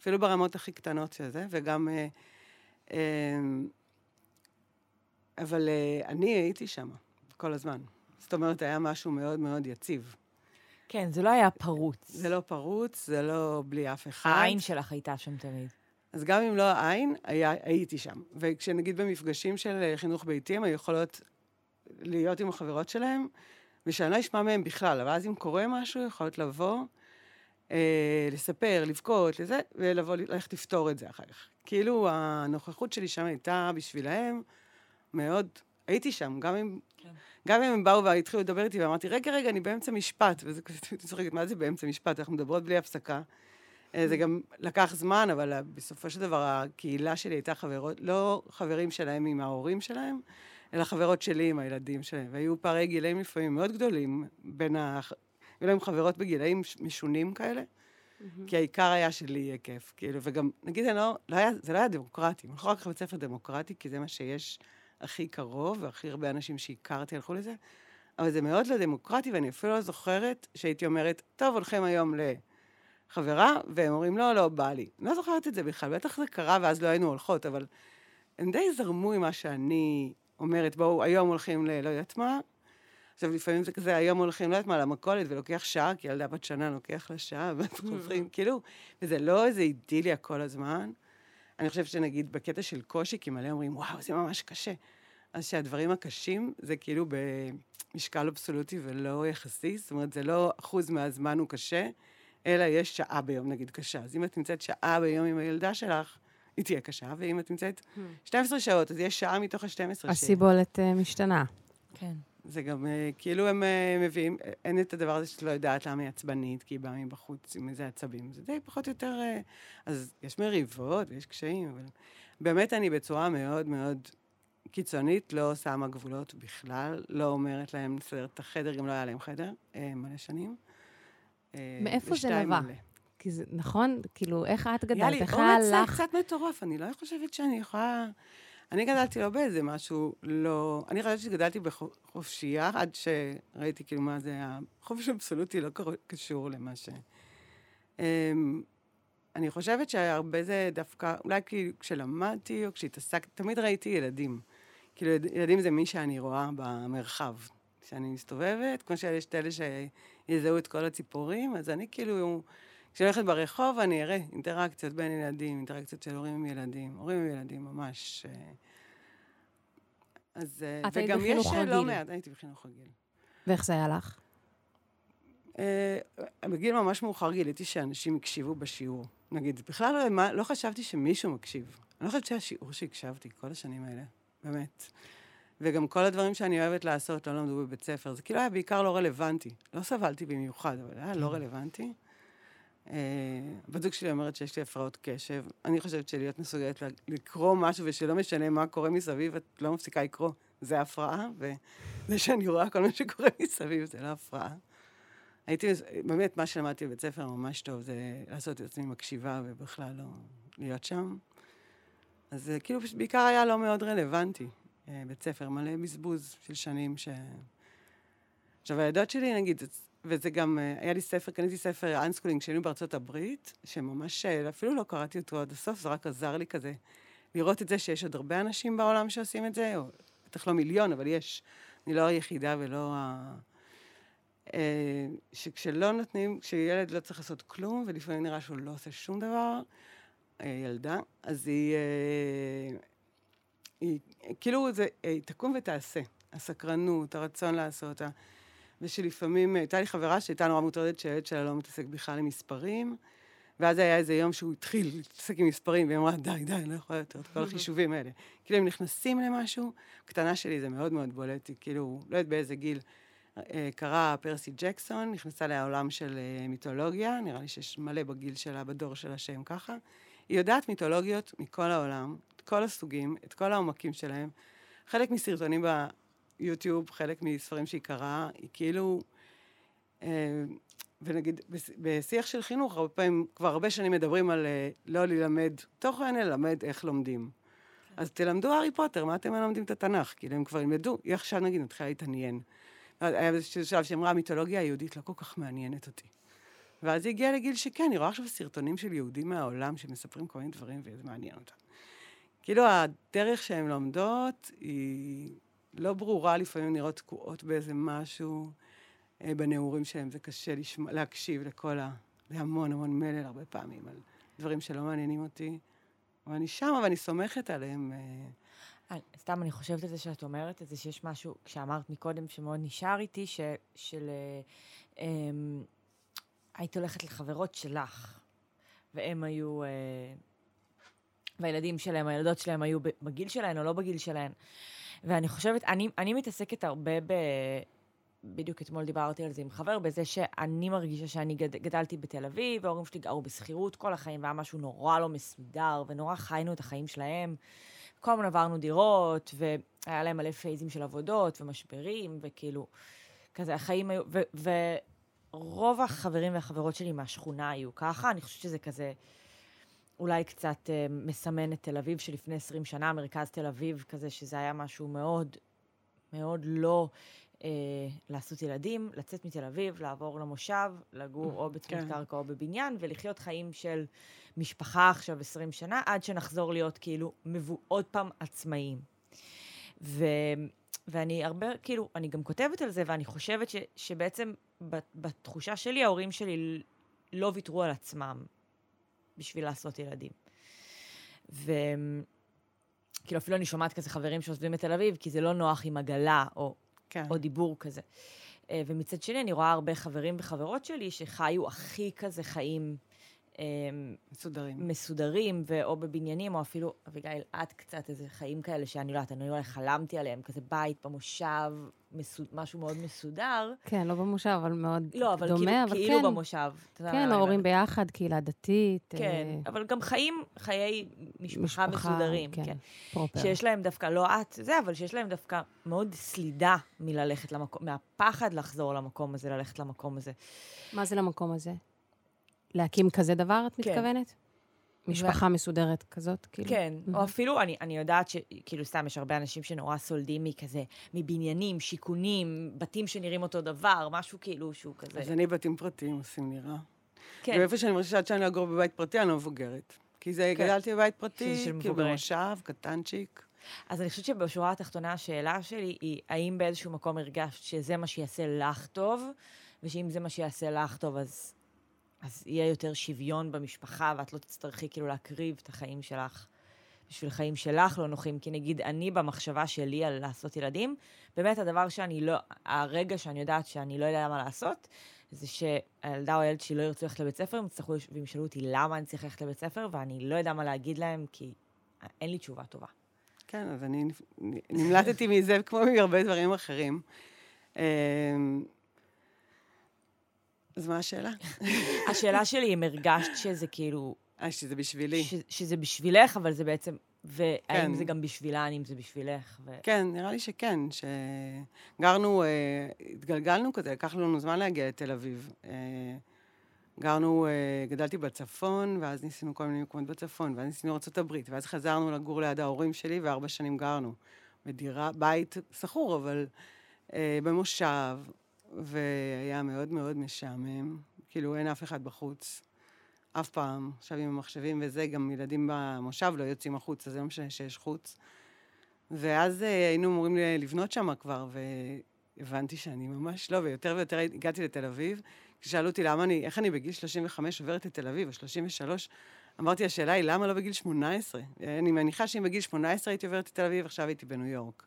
אפילו ברמות הכי קטנות של זה, וגם... אה, אה, אבל אה, אני הייתי שם כל הזמן. זאת אומרת, היה משהו מאוד מאוד יציב. כן, זה לא היה פרוץ. זה לא פרוץ, זה לא בלי אף אחד. העין שלך הייתה שם תמיד. אז גם אם לא העין, היה, הייתי שם. וכשנגיד במפגשים של חינוך ביתי, הם היו יכולות להיות עם החברות שלהם, ושאני לא אשמע מהם בכלל, אבל אז אם קורה משהו, יכולות לבוא, אה, לספר, לבכות, לזה, ולבוא, ללכת לפתור את זה אחר כך. כאילו, הנוכחות שלי שם הייתה בשבילהם מאוד... הייתי שם, גם אם, כן. גם אם הם באו והתחילו לדבר איתי, ואמרתי, רגע, רגע, אני באמצע משפט. וזה כזה, הייתי צוחקת, מה זה באמצע משפט? אנחנו מדברות בלי הפסקה. אה, זה גם לקח זמן, אבל אה, בסופו של דבר הקהילה שלי הייתה חברות, לא חברים שלהם עם ההורים שלהם, אלא חברות שלי עם הילדים שלהם. והיו פערי גילאים לפעמים מאוד גדולים בין. היו להם חברות בגילאים משונים כאלה, כי העיקר היה שלי יהיה כיף, כאילו, וגם, נגיד, לא, לא היה, זה לא היה דמוקרטי, אני לא יכולה לקחת בית ספר דמוקרטי, כי זה מה שיש הכי קרוב, והכי הרבה אנשים שהכרתי הלכו לזה, אבל זה מאוד לא דמוקרטי, ואני אפילו לא זוכרת שהייתי אומרת, טוב, הולכים היום לחברה, והם אומרים, לא, לא, בא לי. אני לא זוכרת את זה בכלל, בטח זה קרה ואז לא היינו הולכות, אבל הם די זרמו עם מה שאני אומרת, בואו, היום הולכים ל... לא יודעת מה. עכשיו, לפעמים זה כזה, היום הולכים, לא יודעת מה, למכולת, ולוקח שעה, כי ילדה בת שנה לוקח לה שעה, ואז חוזרים, כאילו, וזה לא איזה אידיליה כל הזמן. אני חושבת שנגיד בקטע של קושי, כי מלא אומרים, וואו, זה ממש קשה. אז שהדברים הקשים זה כאילו במשקל אבסולוטי ולא יחסי, זאת אומרת, זה לא אחוז מהזמן הוא קשה, אלא יש שעה ביום נגיד קשה. אז אם את נמצאת שעה ביום עם הילדה שלך, היא תהיה קשה, ואם את נמצאת 12 שעות, אז יש שעה מתוך ה-12 ש... הסיבולת משתנה. כן. זה גם, אה, כאילו הם אה, מביאים, אין את הדבר הזה שאת לא יודעת למה היא עצבנית, כי היא באה מבחוץ עם איזה עצבים. זה די פחות או יותר... אה, אז יש מריבות ויש קשיים, אבל באמת אני בצורה מאוד מאוד קיצונית, לא שמה גבולות בכלל, לא אומרת להם לסדר את החדר, גם לא היה להם חדר, מלא שנים. מאיפה זה נבע? כי זה, נכון? כאילו, איך את גדלת? לי איך אומץ היה לך? קצת מטורף, אני לא חושבת שאני יכולה... אני גדלתי לא באיזה משהו לא... אני חושבת שגדלתי בחופשייה, עד שראיתי כאילו מה זה החופש האבסולוטי, לא קשור למה ש... אמ, אני חושבת שהרבה זה דווקא, אולי כאילו כשלמדתי או כשהתעסקתי, תמיד ראיתי ילדים. כאילו, ילד- ילדים זה מי שאני רואה במרחב. כשאני מסתובבת, כמו שיש את אלה שיזהו את כל הציפורים, אז אני כאילו, כשאני הולכת ברחוב, אני אראה אינטראקציות בין ילדים, אינטראקציות של הורים עם ילדים, הורים עם ילדים, ממש. אה, אז... אה, את היית וגם בחינוך יש אה, לא רגיל. מעט, הייתי בחינוך רגיל. ואיך זה היה לך? אה, בגיל ממש מאוחר גיליתי שאנשים הקשיבו בשיעור. נגיד, בכלל לא, מה- לא חשבתי שמישהו מקשיב. אני לא חושבת שהשיעור שהקשבתי כל השנים האלה, באמת. וגם כל הדברים שאני אוהבת לעשות לא למדו בבית ספר. זה כאילו היה בעיקר לא רלוונטי. לא סבלתי במיוחד, אבל היה לא רלוונטי. אה, בת זוג שלי אומרת שיש לי הפרעות קשב. אני חושבת שלהיות מסוגלת לקרוא משהו ושלא משנה מה קורה מסביב, את לא מפסיקה לקרוא, זה הפרעה, וזה שאני רואה כל מה שקורה מסביב זה לא הפרעה. הייתי, באמת, מה שלמדתי בבית ספר ממש טוב, זה לעשות את עצמי מקשיבה ובכלל לא להיות שם. אז זה כאילו פשוט בעיקר היה לא מאוד רלוונטי. אה, בית ספר, מלא בזבוז של שנים ש... עכשיו, הילדות שלי, נגיד, וזה גם, אה, היה לי ספר, קניתי ספר unschooling כשהיינו בארצות הברית, שממש, אה, אפילו לא קראתי אותו עד הסוף, זה רק עזר לי כזה לראות את זה שיש עוד הרבה אנשים בעולם שעושים את זה, או בטח לא מיליון, אבל יש. אני לא היחידה ולא ה... אה, שכשלא נותנים, כשילד לא צריך לעשות כלום, ולפעמים נראה שהוא לא עושה שום דבר, ילדה, אז היא, היא כאילו, זה, היא תקום ותעשה. הסקרנות, הרצון לעשות, ושלפעמים, הייתה לי חברה שהייתה נורא מוטרדת שהילד שלה לא מתעסק בכלל עם מספרים, ואז היה איזה יום שהוא התחיל להתעסק עם מספרים, והיא אמרה, די, די, אני לא יכולה יותר את כל החישובים האלה. כאילו, הם נכנסים למשהו, קטנה שלי זה מאוד מאוד בולט, כאילו, לא יודעת באיזה גיל, אה, קרא פרסי ג'קסון, נכנסה לעולם של אה, מיתולוגיה, נראה לי שיש מלא בגיל שלה, בדור של השם ככה. היא יודעת מיתולוגיות מכל העולם, את כל הסוגים, את כל העומקים שלהם. חלק מסרטונים ביוטיוב, חלק מספרים שהיא קראה, היא כאילו... אה, ונגיד, בשיח של חינוך, הרבה פעמים, כבר הרבה שנים מדברים על אה, לא ללמד תוכן, אלא ללמד איך לומדים. כן. אז תלמדו הארי פוטר, מה אתם מלמדים את התנ"ך? כאילו, הם כבר ילמדו, היא עכשיו נגיד מתחילה להתעניין. היה איזשהו שלב שאמרה, המיתולוגיה היהודית לא כל כך מעניינת אותי. ואז היא הגיעה לגיל שכן, היא רואה עכשיו סרטונים של יהודים מהעולם שמספרים כל מיני דברים, וזה מעניין אותה. כאילו, הדרך שהן לומדות היא לא ברורה, לפעמים נראות תקועות באיזה משהו אה, בנעורים שלהם, זה קשה לשמוע, להקשיב לכל ה... זה המון המון מלל הרבה פעמים על דברים שלא מעניינים אותי. אבל אני שם, ואני סומכת עליהם. אה, סתם, אני חושבת על זה שאת אומרת את זה, שיש משהו, כשאמרת מקודם, שמאוד נשאר איתי, ש, של... אה, אמ, היית הולכת לחברות שלך, והם היו... אה, והילדים שלהם, הילדות שלהם היו בגיל שלהן או לא בגיל שלהן. ואני חושבת, אני, אני מתעסקת הרבה ב... בדיוק אתמול דיברתי על זה עם חבר, בזה שאני מרגישה שאני גד, גדלתי בתל אביב, וההורים שלי גרו בשכירות כל החיים, והיה משהו נורא לא מסודר, ונורא חיינו את החיים שלהם. כל הזמן עברנו דירות, והיה להם מלא פייזים של עבודות ומשברים, וכאילו, כזה, החיים היו... ו, ורוב החברים והחברות שלי מהשכונה היו ככה, אני חושבת שזה כזה... אולי קצת אה, מסמן את תל אביב שלפני 20 שנה, מרכז תל אביב כזה, שזה היה משהו מאוד, מאוד לא אה, לעשות ילדים, לצאת מתל אביב, לעבור למושב, לגור או בצמוד כן. קרקע או בבניין, ולחיות חיים של משפחה עכשיו 20 שנה, עד שנחזור להיות כאילו מבו, עוד פעם עצמאיים. ו, ואני הרבה, כאילו, אני גם כותבת על זה, ואני חושבת ש, שבעצם בתחושה שלי, ההורים שלי לא ויתרו על עצמם בשביל לעשות ילדים. וכאילו, אפילו אני שומעת כזה חברים שעוזבים את תל אביב, כי זה לא נוח עם עגלה, או, כן. או דיבור כזה. אה, ומצד שני, אני רואה הרבה חברים וחברות שלי שחיו הכי כזה חיים מסודרים. מסודרים, או בבניינים, או אפילו, אביגיל, את קצת איזה חיים כאלה שאני לא יודעת, אני אולי חלמתי עליהם, כזה בית במושב, מסוד, משהו מאוד מסודר. כן, לא במושב, אבל מאוד לא, אבל דומה, כאילו, אבל כאילו כן. במושב. כן, ההורים ביחד, קהילה דתית. כן, אה... אבל גם חיים, חיי משפחה, משפחה מסודרים. כן, כן. פרופר. שיש להם דווקא, לא את, זה, אבל שיש להם דווקא מאוד סלידה מללכת למקום, מהפחד לחזור למקום הזה, ללכת למקום הזה. מה זה למקום הזה? להקים כזה דבר, את כן. מתכוונת? משפחה ו... מסודרת כזאת, כאילו? כן, mm-hmm. או אפילו, אני, אני יודעת שכאילו סתם, יש הרבה אנשים שנורא סולדים מכזה, מבניינים, שיכונים, בתים שנראים אותו דבר, משהו כאילו שהוא כזה. אז אני בתים פרטיים עושים נראה. כן. ואיפה שאני מרגישה שעד שאני לא אגור בבית פרטי, אני לא מבוגרת. כי זה, כן. גדלתי בבית פרטי, כאילו במושב, קטנצ'יק. אז אני חושבת שבשורה התחתונה השאלה שלי היא, האם באיזשהו מקום הרגשת שזה מה שיעשה לך טוב, ושאם זה מה שיעשה לך טוב, אז אז יהיה יותר שוויון במשפחה, ואת לא תצטרכי כאילו להקריב את החיים שלך בשביל חיים שלך לא נוחים. כי נגיד, אני במחשבה שלי על לעשות ילדים, באמת הדבר שאני לא, הרגע שאני יודעת שאני לא יודעת מה לעשות, זה שהילדה או הילד שלי לא ירצו ללכת לבית ספר, הם יצטרכו וישאלו אותי למה אני צריך ללכת לבית ספר, ואני לא יודע מה להגיד להם, כי אין לי תשובה טובה. כן, אז אני נמלטתי מזה כמו מהרבה דברים אחרים. אז מה השאלה? השאלה שלי, אם הרגשת שזה כאילו... אה, שזה בשבילי. ש, שזה בשבילך, אבל זה בעצם... והאם כן. זה גם בשבילן, אם זה בשבילך? ו... כן, נראה לי שכן, שגרנו, אה, התגלגלנו כזה, לקח לנו זמן להגיע לתל אביב. אה, גרנו, אה, גדלתי בצפון, ואז ניסינו כל מיני מקומות בצפון, ואז ניסינו ארה"ב, ואז חזרנו לגור ליד ההורים שלי, וארבע שנים גרנו. בדירה, בית שכור, אבל אה, במושב, והיה מאוד מאוד משעמם. כאילו, אין אף אחד בחוץ. אף פעם. עכשיו עם המחשבים וזה, גם ילדים במושב לא יוצאים החוצה, זה לא משנה שיש חוץ. ואז אה, היינו אמורים לבנות שם כבר, והבנתי שאני ממש לא, ויותר ויותר הגעתי לתל אביב. כששאלו אותי למה אני, איך אני בגיל 35 עוברת לתל אביב, או 33, אמרתי, השאלה היא, למה לא בגיל 18? אני מניחה שאם בגיל 18 הייתי עוברת לתל אביב, עכשיו הייתי בניו יורק.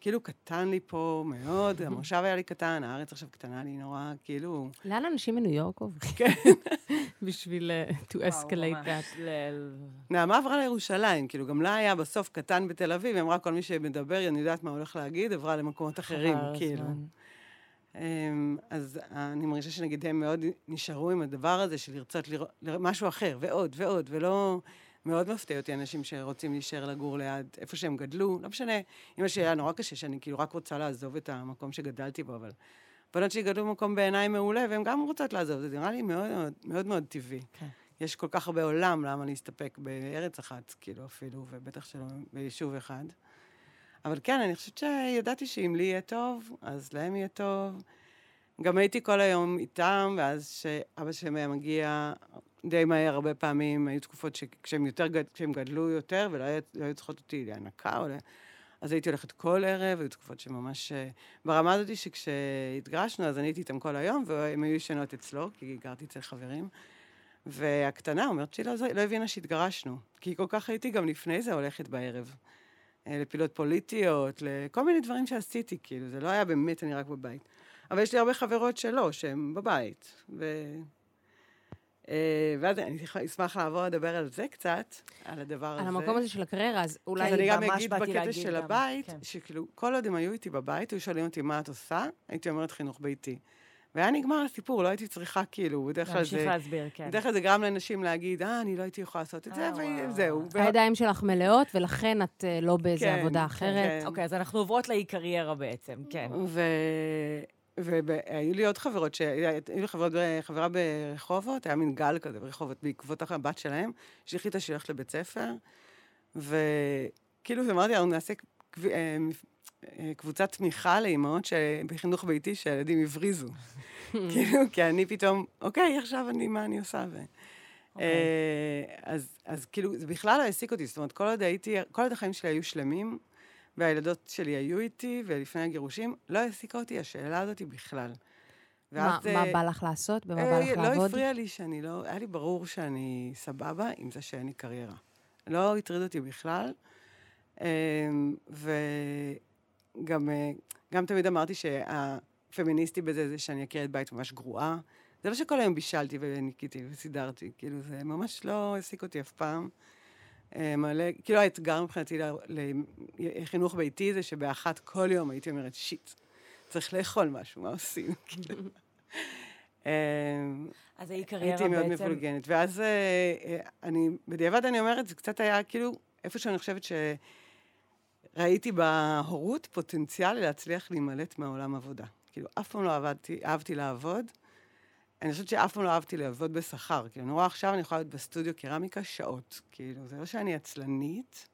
כאילו קטן לי פה מאוד, המושב היה לי קטן, הארץ עכשיו קטנה לי נורא, כאילו... לאן אנשים מניו יורק עוברים? כן. בשביל אה, to escalate that. נעמה עברה לירושלים, כאילו, גם לה היה בסוף קטן בתל אביב, היא אמרה, כל מי שמדבר, אני יודעת מה הולך להגיד, עברה למקומות אחרים, כאילו. אמ, אז אני מרגישה שנגיד הם מאוד נשארו עם הדבר הזה של לרצות לראות משהו אחר, ועוד ועוד, ולא... מאוד מפתיע אותי אנשים שרוצים להישאר לגור ליד איפה שהם גדלו, לא משנה, אמא שלי היה נורא קשה שאני כאילו רק רוצה לעזוב את המקום שגדלתי בו, אבל בנות שלי גדלו במקום בעיניי מעולה, והן גם רוצות לעזוב, זה נראה לי מאוד מאוד, מאוד, מאוד טבעי. כן. יש כל כך הרבה עולם, למה להסתפק בארץ אחת, כאילו אפילו, ובטח שלא ביישוב אחד. אבל כן, אני חושבת שידעתי שאם לי יהיה טוב, אז להם יהיה טוב. גם הייתי כל היום איתם, ואז שאבא שלהם היה מגיע די מהר, הרבה פעמים, היו תקופות שכשהם יותר, כשהם גדלו יותר, ולא היו, לא היו צריכות אותי להנקה, או לה... אז הייתי הולכת כל ערב, היו תקופות שממש... אה, ברמה הזאת שכשהתגרשנו, אז אני הייתי איתם כל היום, והם היו ישנות אצלו, כי גרתי אצל חברים. והקטנה אומרת שהיא לא, לא הבינה שהתגרשנו, כי כל כך הייתי גם לפני זה הולכת בערב. אה, לפעילות פוליטיות, לכל מיני דברים שעשיתי, כאילו, זה לא היה באמת אני רק בבית. אבל יש לי הרבה חברות שלא, שהן בבית. ו... אה, ואז אני אשמח לעבור לדבר על זה קצת, על הדבר הזה. על המקום הזה של הקריירה, אז אולי ממש באתי להגיד... אז אני גם אגיד בקטע של הבית, כן. שכאילו, כל עוד הם היו איתי בבית, היו שואלים אותי מה את עושה, הייתי אומרת חינוך ביתי. והיה נגמר הסיפור, לא הייתי צריכה כאילו, בדרך כלל זה... להמשיך להסביר, כן. בדרך כלל זה גרם לאנשים להגיד, אה, אני לא הייתי יכולה לעשות את זה, אה, וזהו. הידיים שלך מלאות, ולכן את אה, לא באיזה כן, עבודה אחרת. כן. אוקיי, אז אנחנו עוברות לאי-קריירה בעצם, כן. והיו לי עוד חברות, שהיו לי חברות, חברה ברחובות, היה מין גל כזה ברחובות, בעקבות הבת שלהם, שהחליטה שהיא הולכת לבית ספר, וכאילו, אמרתי, אנחנו נעשה אה, קבוצת תמיכה לאימהות בחינוך ביתי שהילדים הבריזו. כאילו, כי אני פתאום, אוקיי, עכשיו אני, מה אני עושה? ו... אוקיי. אה, אז, אז כאילו, זה בכלל לא העסיק אותי, זאת אומרת, כל עוד הייתי, כל עוד החיים שלי היו שלמים, והילדות שלי היו איתי, ולפני הגירושים, לא העסיקה אותי השאלה הזאת בכלל. ואז, מה, מה אה, בא לך לעשות? במה בא לך לא לעבוד? לא הפריע לי שאני לא... היה לי ברור שאני סבבה עם זה שאין לי קריירה. לא הטריד אותי בכלל. ו... גם, אה, גם תמיד אמרתי שהפמיניסטי בזה זה שאני עקרת בית ממש גרועה. זה לא שכל היום בישלתי וניקיתי וסידרתי, כאילו זה ממש לא העסיק אותי אף פעם. אה, מלא, כאילו האתגר מבחינתי לחינוך ביתי זה שבאחת כל יום הייתי אומרת, שיט, צריך לאכול משהו, מה עושים? כאילו. אה, אז היא קריירה בעצם... הייתי מאוד מפולגנת. ואז אני, בדיעבד אני אומרת, זה קצת היה כאילו, איפה שאני חושבת ש... ראיתי בהורות פוטנציאל להצליח להימלט מהעולם עבודה. כאילו, אף פעם לא עבדתי, אהבתי לעבוד. אני חושבת שאף פעם לא אהבתי לעבוד בשכר. כאילו, נורא עכשיו אני יכולה להיות בסטודיו קרמיקה שעות. כאילו, זה לא שאני עצלנית.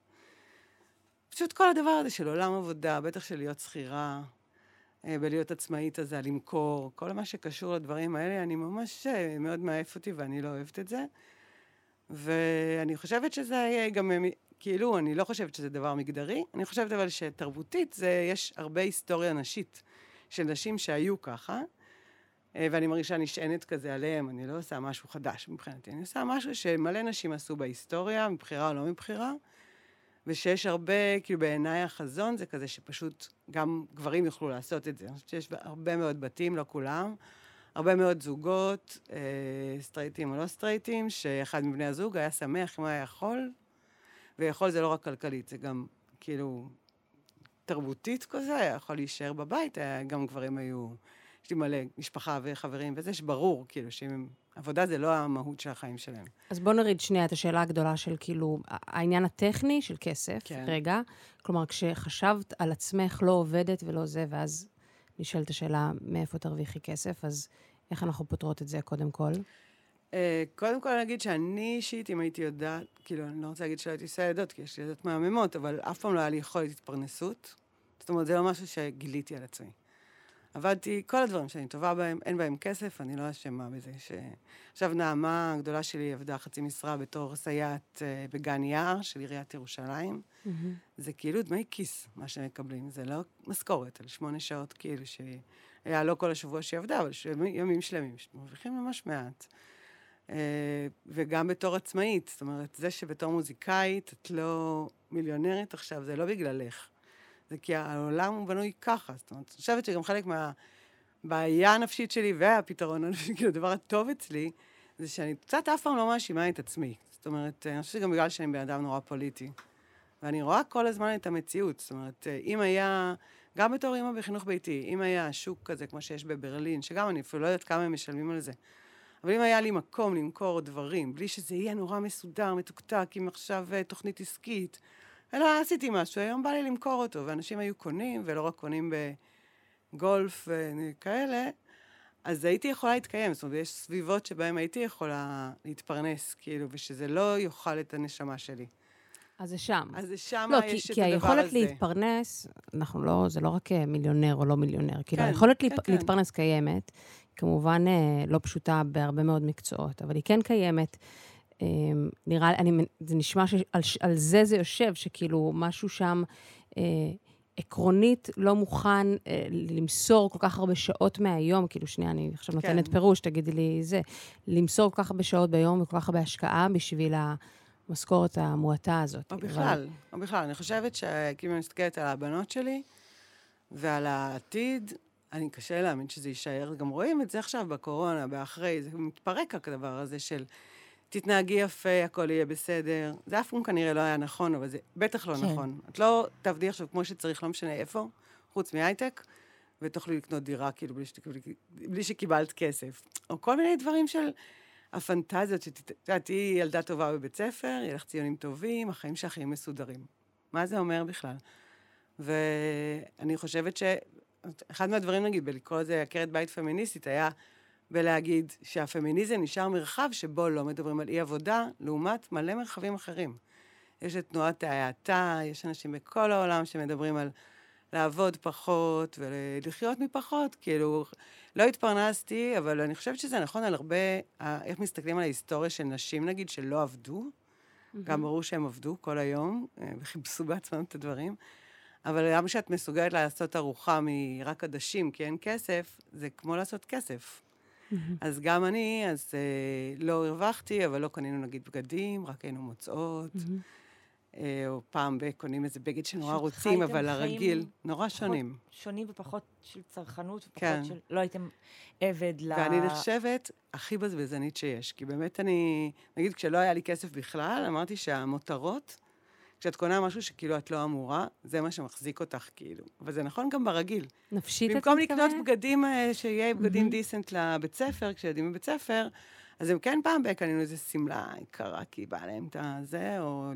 פשוט כל הדבר הזה של עולם עבודה, בטח של להיות שכירה, אה, בלהיות עצמאית הזה, למכור, כל מה שקשור לדברים האלה, אני ממש אה, מאוד מעייף אותי ואני לא אוהבת את זה. ואני חושבת שזה גם כאילו, אני לא חושבת שזה דבר מגדרי, אני חושבת אבל שתרבותית זה, יש הרבה היסטוריה נשית של נשים שהיו ככה, אה, ואני מרגישה נשענת כזה עליהם, אני לא עושה משהו חדש מבחינתי, אני עושה משהו שמלא נשים עשו בהיסטוריה, מבחירה או לא מבחירה, ושיש הרבה, כאילו בעיניי החזון זה כזה שפשוט גם גברים יוכלו לעשות את זה. אני חושבת שיש הרבה מאוד בתים, לא כולם, הרבה מאוד זוגות, אה, סטרייטים או לא סטרייטים, שאחד מבני הזוג היה שמח אם היה יכול, ויכול זה לא רק כלכלית, זה גם כאילו תרבותית כזה, היה יכול להישאר בבית, היה, גם גברים היו, יש לי מלא משפחה וחברים וזה, שברור, כאילו, שאם עבודה זה לא המהות של החיים שלהם. אז בוא נוריד שנייה את השאלה הגדולה של כאילו, העניין הטכני של כסף, כן. רגע. כלומר, כשחשבת על עצמך לא עובדת ולא זה, ואז נשאלת השאלה מאיפה תרוויחי כסף, אז איך אנחנו פותרות את זה קודם כל? אה, קודם כל אני אגיד שאני אישית, אם הייתי יודעת, כאילו, אני לא רוצה להגיד שלא הייתי עושה ילדות, כי יש לי ילדות מהממות, אבל אף פעם לא היה לי יכולת התפרנסות. זאת אומרת, זה לא משהו שגיליתי על עצמי. עבדתי, כל הדברים שאני טובה בהם, אין בהם כסף, אני לא אשמה בזה. ש... עכשיו, נעמה הגדולה שלי עבדה חצי משרה בתור סייעת uh, בגן יער של עיריית ירושלים. Mm-hmm. זה כאילו דמי כיס, מה שהם מקבלים. זה לא משכורת על שמונה שעות, כאילו, שהיה לא כל השבוע שהיא עבדה, אבל ש... ימים שלמים, שמרוויחים ממש מעט. Uh, וגם בתור עצמאית, זאת אומרת, זה שבתור מוזיקאית את לא מיליונרית עכשיו, זה לא בגללך. זה כי העולם הוא בנוי ככה. זאת אומרת, אני חושבת שגם חלק מהבעיה הנפשית שלי והפתרון כאילו, הדבר הטוב אצלי, זה שאני קצת אף פעם לא מאשימה את עצמי. זאת אומרת, אני חושבת שגם בגלל שאני בן אדם נורא פוליטי. ואני רואה כל הזמן את המציאות. זאת אומרת, אם היה, גם בתור אימא בחינוך ביתי, אם היה שוק כזה כמו שיש בברלין, שגם אני אפילו לא יודעת כמה הם משלמים על זה, אבל אם היה לי מקום למכור דברים, בלי שזה יהיה נורא מסודר, מתוקתק, עם עכשיו אה, תוכנית עסקית, אלא עשיתי משהו, היום בא לי למכור אותו, ואנשים היו קונים, ולא רק קונים בגולף וכאלה, אז הייתי יכולה להתקיים. זאת אומרת, יש סביבות שבהן הייתי יכולה להתפרנס, כאילו, ושזה לא יאכל את הנשמה שלי. אז זה שם. אז זה שם לא, יש כי, את כי הדבר היכולת הזה. להתפרנס, אנחנו לא, זה לא רק אה, מיליונר או לא מיליונר, כאילו כן, היכולת כן, להת, כן. להתפרנס קיימת, כמובן אה, לא פשוטה בהרבה מאוד מקצועות, אבל היא כן קיימת. אה, נראה, לי- אני, זה נשמע שעל זה זה יושב, שכאילו משהו שם אה, עקרונית לא מוכן אה, למסור כל כך הרבה שעות מהיום, כאילו שנייה, אני עכשיו כן. נותנת פירוש, תגידי לי זה, למסור כל כך הרבה שעות ביום וכל כך הרבה השקעה בשביל המשכורת המועטה הזאת. או אבל- בכלל, או בכלל. אני חושבת שכאילו אני מסתכלת על הבנות שלי ועל העתיד, אני קשה להאמין שזה יישאר. גם רואים את זה עכשיו בקורונה, באחרי, זה מתפרק רק הדבר הזה של תתנהגי יפה, הכל יהיה בסדר. זה אף פעם כנראה לא היה נכון, אבל זה בטח לא כן. נכון. את לא תעבדי עכשיו כמו שצריך, לא משנה איפה, חוץ מהייטק, ותוכלי לקנות דירה, כאילו, בלי, שתקבלי, בלי שקיבלת כסף. או כל מיני דברים של הפנטזיות, שאת יודעת, תהיי ילדה טובה בבית ספר, יהיה לך ציונים טובים, החיים שלך יהיו מסודרים. מה זה אומר בכלל? ואני חושבת שאחד מהדברים, נגיד, בלקרוא לזה עקרת בית פמיניסטית, היה בלהגיד שהפמיניזם נשאר מרחב שבו לא מדברים על אי-עבודה, לעומת מלא מרחבים אחרים. יש את תנועת ההאטה, יש אנשים בכל העולם שמדברים על לעבוד פחות ולחיות מפחות. כאילו, לא התפרנסתי, אבל אני חושבת שזה נכון על הרבה, איך מסתכלים על ההיסטוריה של נשים, נגיד, שלא עבדו. גם ברור שהם עבדו כל היום, אה, וחיפשו בעצמם את הדברים. אבל גם כשאת מסוגלת לעשות ארוחה מרק עדשים, כי אין כסף, זה כמו לעשות כסף. אז גם אני, אז אה, לא הרווחתי, אבל לא קנינו נגיד בגדים, רק היינו מוצאות. אה, או פעם ב- קונים איזה בגד שנורא רוצים, אבל הרגיל, נורא פחות שונים. שונים ופחות של צרכנות, ופחות כן. של... לא הייתם עבד ל... ואני נחשבת הכי בזבזנית שיש, כי באמת אני, נגיד כשלא היה לי כסף בכלל, אמרתי שהמותרות, כשאת קונה משהו שכאילו את לא אמורה, זה מה שמחזיק אותך, כאילו. אבל זה נכון גם ברגיל. נפשית במקום מתכוונת? לקנות בגדים, אה, שיהיה בגדים דיסנט לבית ספר, כשילדים בבית ספר, אז הם כן פעם ב- קנינו איזה שמלה יקרה, כי בא להם את הזה, או...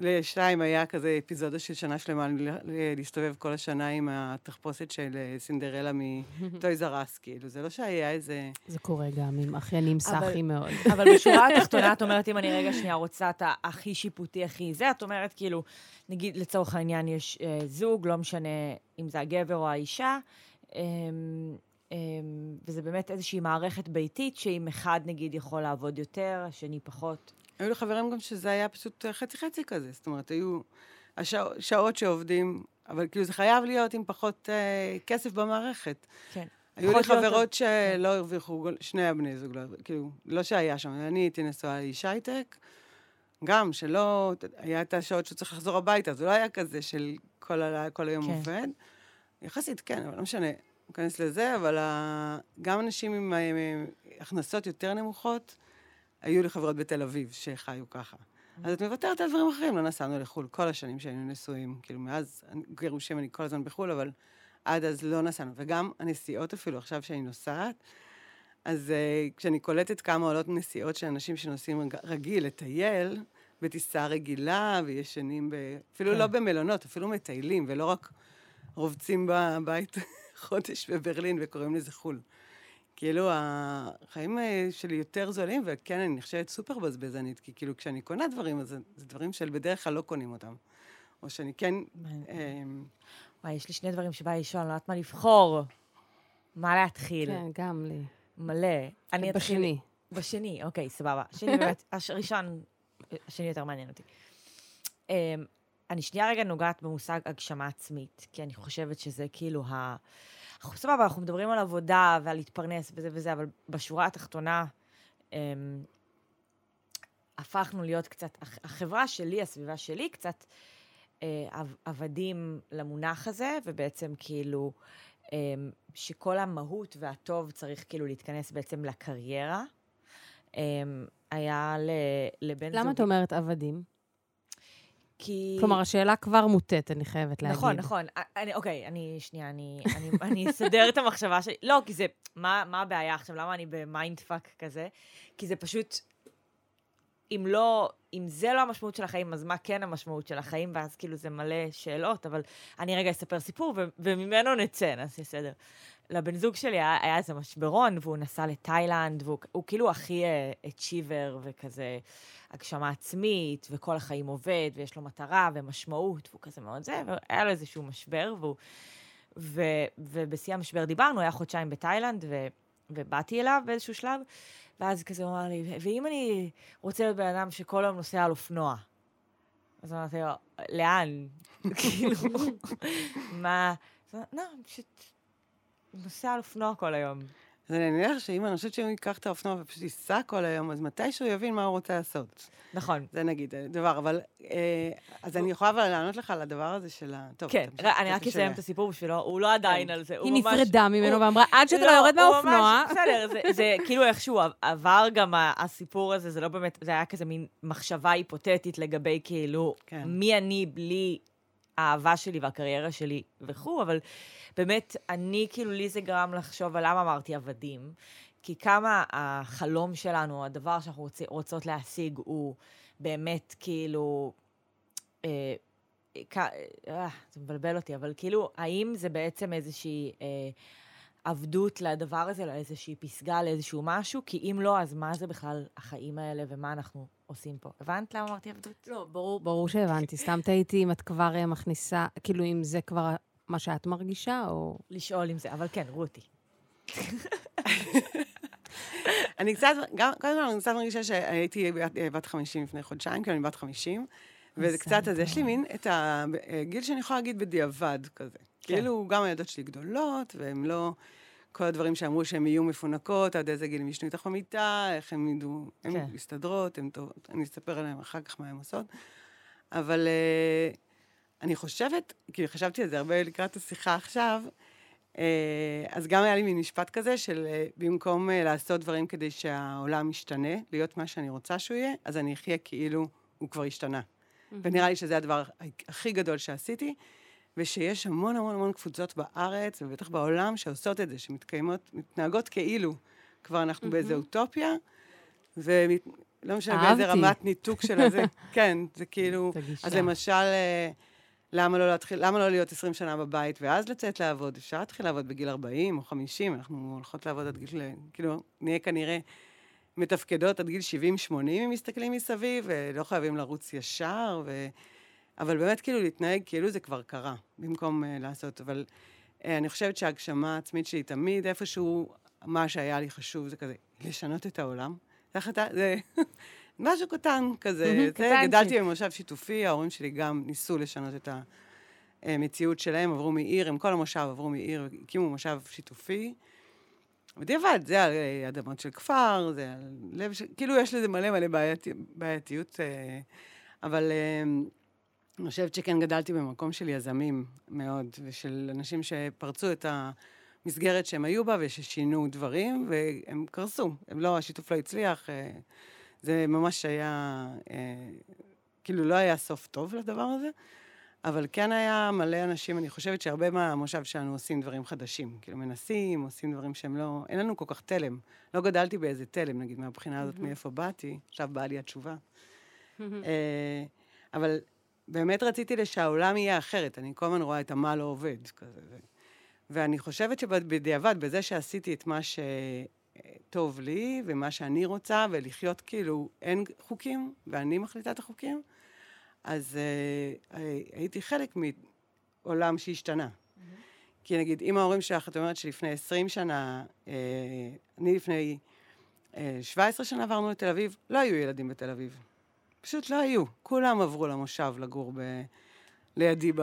לשתיים היה כזה אפיזודה של שנה שלמה ל- ל- להסתובב כל השנה עם התחפושת של אה, סינדרלה מטויז אר אס, כאילו. זה לא שהיה איזה... זה קורה גם עם אחיינים סאחי מאוד. אבל בשורה התחתונה, את אומרת, אם אני רגע שנייה רוצה את הכי שיפוטי, הכי זה, את אומרת, כאילו, נגיד, לצורך העניין, יש אה, זוג, לא משנה אם זה הגבר או האישה, אה, וזה באמת איזושהי מערכת ביתית, שאם אחד, נגיד, יכול לעבוד יותר, השני פחות. היו לי חברים גם שזה היה פשוט אה, חצי-חצי כזה. זאת אומרת, היו השעות שעות שעובדים, אבל כאילו זה חייב להיות עם פחות אה, כסף במערכת. כן. היו לי חברות שלא הרוויחו, שני הבני זוג, לא, כאילו, לא שהיה שם. אני הייתי נשואה לאיש הייטק, גם שלא, היה את השעות שהוא צריך לחזור הביתה, זה לא היה כזה של כל היום כן. עובד. יחסית כן, אבל לא משנה, ניכנס לזה, אבל גם אנשים עם, עם, עם הכנסות יותר נמוכות, היו לי חברות בתל אביב שחיו ככה. אז את מוותרת על דברים אחרים, לא נסענו לחו"ל כל השנים שהיינו נשואים, כאילו מאז גירושים אני כל הזמן בחו"ל, אבל עד אז לא נסענו. וגם הנסיעות אפילו, עכשיו שאני נוסעת, אז uh, כשאני קולטת כמה עולות נסיעות של אנשים שנוסעים רג- רגיל לטייל, בטיסה רגילה, וישנים ב... אפילו כן. לא במלונות, אפילו מטיילים, ולא רק רובצים בבית חודש בברלין וקוראים לזה חו"ל. כאילו, החיים אה, שלי יותר זולים, וכן, אני נחשבת סופר בזבזנית, כי כאילו, כשאני קונה דברים, אז זה, דברים של בדרך כלל לא קונים אותם. או שאני כן... אה, וואי, יש לי שני דברים שבא לשאול, אני לא יודעת מה לבחור. מה להתחיל? כן, גם לי. מלא. אני אתחיל... בשני. בשני, אוקיי, סבבה. השני באמת, הראשון, השני יותר מעניין אותי. אמ, אני שנייה רגע נוגעת במושג הגשמה עצמית, כי אני חושבת שזה כאילו ה... אנחנו סבבה, אנחנו מדברים על עבודה ועל להתפרנס וזה וזה, אבל בשורה התחתונה, אמ, הפכנו להיות קצת, החברה שלי, הסביבה שלי, קצת אה, עבדים למונח הזה, ובעצם כאילו, אמ, שכל המהות והטוב צריך כאילו להתכנס בעצם לקריירה. אמ, היה לבן זוגי... למה את אומרת עבדים? כי... כלומר, השאלה כבר מוטית, אני חייבת להגיד. נכון, נכון. אני, אוקיי, אני, שנייה, אני, אני, אני אסדר את המחשבה שלי. לא, כי זה, מה, מה הבעיה עכשיו? למה אני ב mind fuck כזה? כי זה פשוט, אם לא, אם זה לא המשמעות של החיים, אז מה כן המשמעות של החיים? ואז כאילו זה מלא שאלות, אבל אני רגע אספר סיפור, ו- וממנו נצא, נעשה סדר. לבן זוג שלי היה, היה איזה משברון, והוא נסע לתאילנד, והוא כאילו הכי אצ'יבר uh, וכזה הגשמה עצמית, וכל החיים עובד, ויש לו מטרה ומשמעות, והוא כזה מאוד זה, והיה לו איזשהו משבר, והוא... ו, ובשיא המשבר דיברנו, היה חודשיים בתאילנד, ו, ובאתי אליו באיזשהו שלב, ואז כזה הוא אמר לי, ואם אני רוצה להיות בן אדם שכל היום נוסע על אופנוע? אז אמרתי לו, לאן? כאילו, מה? לא, פשוט נוסע על אופנוע כל היום. אז אני מניח שאם אני חושבת שאם הוא ייקח את האופנוע ופשוט ייסע כל היום, אז מתישהו יבין מה הוא רוצה לעשות. נכון. זה נגיד דבר, אבל... אה, אז אני יכולה אבל לענות לך על הדבר הזה של ה... טוב, כן, אני רק אסיים את הסיפור בשבילו, הוא לא עדיין כן. על זה, היא נפרדה ממנו ואמרה, עד שאתה לא יורד מהאופנוע. בסדר, זה כאילו איכשהו עבר גם הסיפור הזה, זה לא באמת, זה היה כזה מין מחשבה היפותטית לגבי כאילו, כן. מי אני בלי האהבה שלי והקריירה שלי וכו', אבל באמת, אני, כאילו, לי זה גרם לחשוב על למה אמרתי עבדים, כי כמה החלום שלנו, הדבר שאנחנו רוצ, רוצות להשיג, הוא באמת, כאילו, אה, אה, זה מבלבל אותי, אבל כאילו, האם זה בעצם איזושהי אה, עבדות לדבר הזה, לאיזושהי פסגה, לאיזשהו משהו? כי אם לא, אז מה זה בכלל החיים האלה ומה אנחנו עושים פה? הבנת למה אמרתי עבדות? לא, ברור, ברור שהבנתי. סתם תהיתי אם את כבר אה, מכניסה, כאילו, אם זה כבר מה שאת מרגישה, או... לשאול אם זה, אבל כן, רותי. אני קצת, גם, קודם כל אני קצת מרגישה שהייתי בת 50 לפני חודשיים, כי אני בת 50, וזה קצת, אז יש לי מין את הגיל שאני יכולה להגיד בדיעבד כזה. כן. כאילו, גם הילדות שלי גדולות, והן לא... כל הדברים שאמרו שהן יהיו מפונקות, עד איזה גיל הם ישנו איתך במיטה, איך הם ידעו, הן כן. מסתדרות, הן טובות, אני אספר עליהן אחר כך מה הן עושות. אבל uh, אני חושבת, כי חשבתי על זה הרבה לקראת השיחה עכשיו, אה, אז גם היה לי מין משפט כזה של אה, במקום אה, לעשות דברים כדי שהעולם ישתנה, להיות מה שאני רוצה שהוא יהיה, אז אני אחיה כאילו הוא כבר השתנה. Mm-hmm. ונראה לי שזה הדבר הכי גדול שעשיתי, ושיש המון המון המון קבוצות בארץ, ובטח בעולם, שעושות את זה, שמתקיימות, מתנהגות כאילו כבר אנחנו mm-hmm. באיזה אוטופיה, ולא משנה באיזה רמת ניתוק של הזה. כן, זה כאילו... אז למשל... למה לא להתחיל, למה לא להיות 20 שנה בבית ואז לצאת לעבוד? אפשר להתחיל לעבוד בגיל 40 או 50, אנחנו הולכות לעבוד עד גיל, כאילו, נהיה כנראה מתפקדות עד גיל 70-80 אם מסתכלים מסביב, ולא חייבים לרוץ ישר, ו... אבל באמת כאילו להתנהג כאילו זה כבר קרה, במקום uh, לעשות. אבל uh, אני חושבת שההגשמה העצמית שלי תמיד איפשהו, מה שהיה לי חשוב זה כזה, לשנות את העולם. זה משהו קטן כזה. זה, גדלתי במושב שיתופי, ההורים שלי גם ניסו לשנות את המציאות שלהם, עברו מעיר, הם כל המושב עברו מעיר, הקימו מושב שיתופי. בדיעבד, זה על אה, אדמות של כפר, זה על לב של... כאילו, יש לזה מלא מלא בעיית, בעייתיות, אה, אבל אה, אני חושבת שכן גדלתי במקום של יזמים מאוד, ושל אנשים שפרצו את המסגרת שהם היו בה, וששינו דברים, והם קרסו. הם לא, השיתוף לא הצליח. זה ממש היה, אה, כאילו לא היה סוף טוב לדבר הזה, אבל כן היה מלא אנשים, אני חושבת שהרבה מהמושב שלנו עושים דברים חדשים. כאילו מנסים, עושים דברים שהם לא, אין לנו כל כך תלם. לא גדלתי באיזה תלם, נגיד, מהבחינה הזאת, מאיפה באתי, עכשיו באה לי התשובה. אה, אבל באמת רציתי שהעולם יהיה אחרת, אני כל הזמן רואה את המה לא עובד כזה. ואני חושבת שבדיעבד, בזה שעשיתי את מה שטוב לי, ומה שאני רוצה, ולחיות כאילו, אין חוקים, ואני מחליטה את החוקים, אז uh, הייתי חלק מעולם שהשתנה. Mm-hmm. כי נגיד, אם ההורים שלך, את אומרת שלפני 20 שנה, uh, אני לפני uh, 17 שנה עברנו לתל אביב, לא היו ילדים בתל אביב. פשוט לא היו. כולם עברו למושב לגור ב... לידי ב...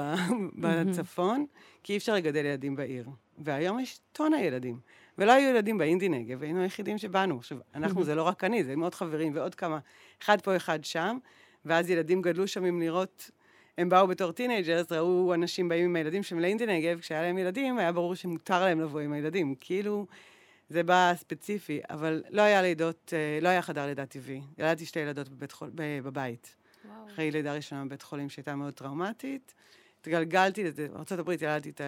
בצפון, כי אי אפשר לגדל ילדים בעיר. והיום יש טונה ילדים. ולא היו ילדים באינדי נגב, היינו היחידים שבאנו. עכשיו, אנחנו זה לא רק אני, זה עם עוד חברים ועוד כמה, אחד פה, אחד שם, ואז ילדים גדלו שם עם לראות, הם באו בתור teenagers, ראו אנשים באים עם הילדים שלהם לאינדי נגב, כשהיה להם ילדים, היה ברור שמותר להם לבוא עם הילדים. כאילו, זה בא ספציפי, אבל לא היה לידות, אה, לא היה חדר לידה טבעי. ילדתי שתי ילדות בבית חול, בבית. וואו. אחרי לידה ראשונה בבית חולים שהייתה מאוד טראומטית. התגלגלתי, בארה"ב ילדתי את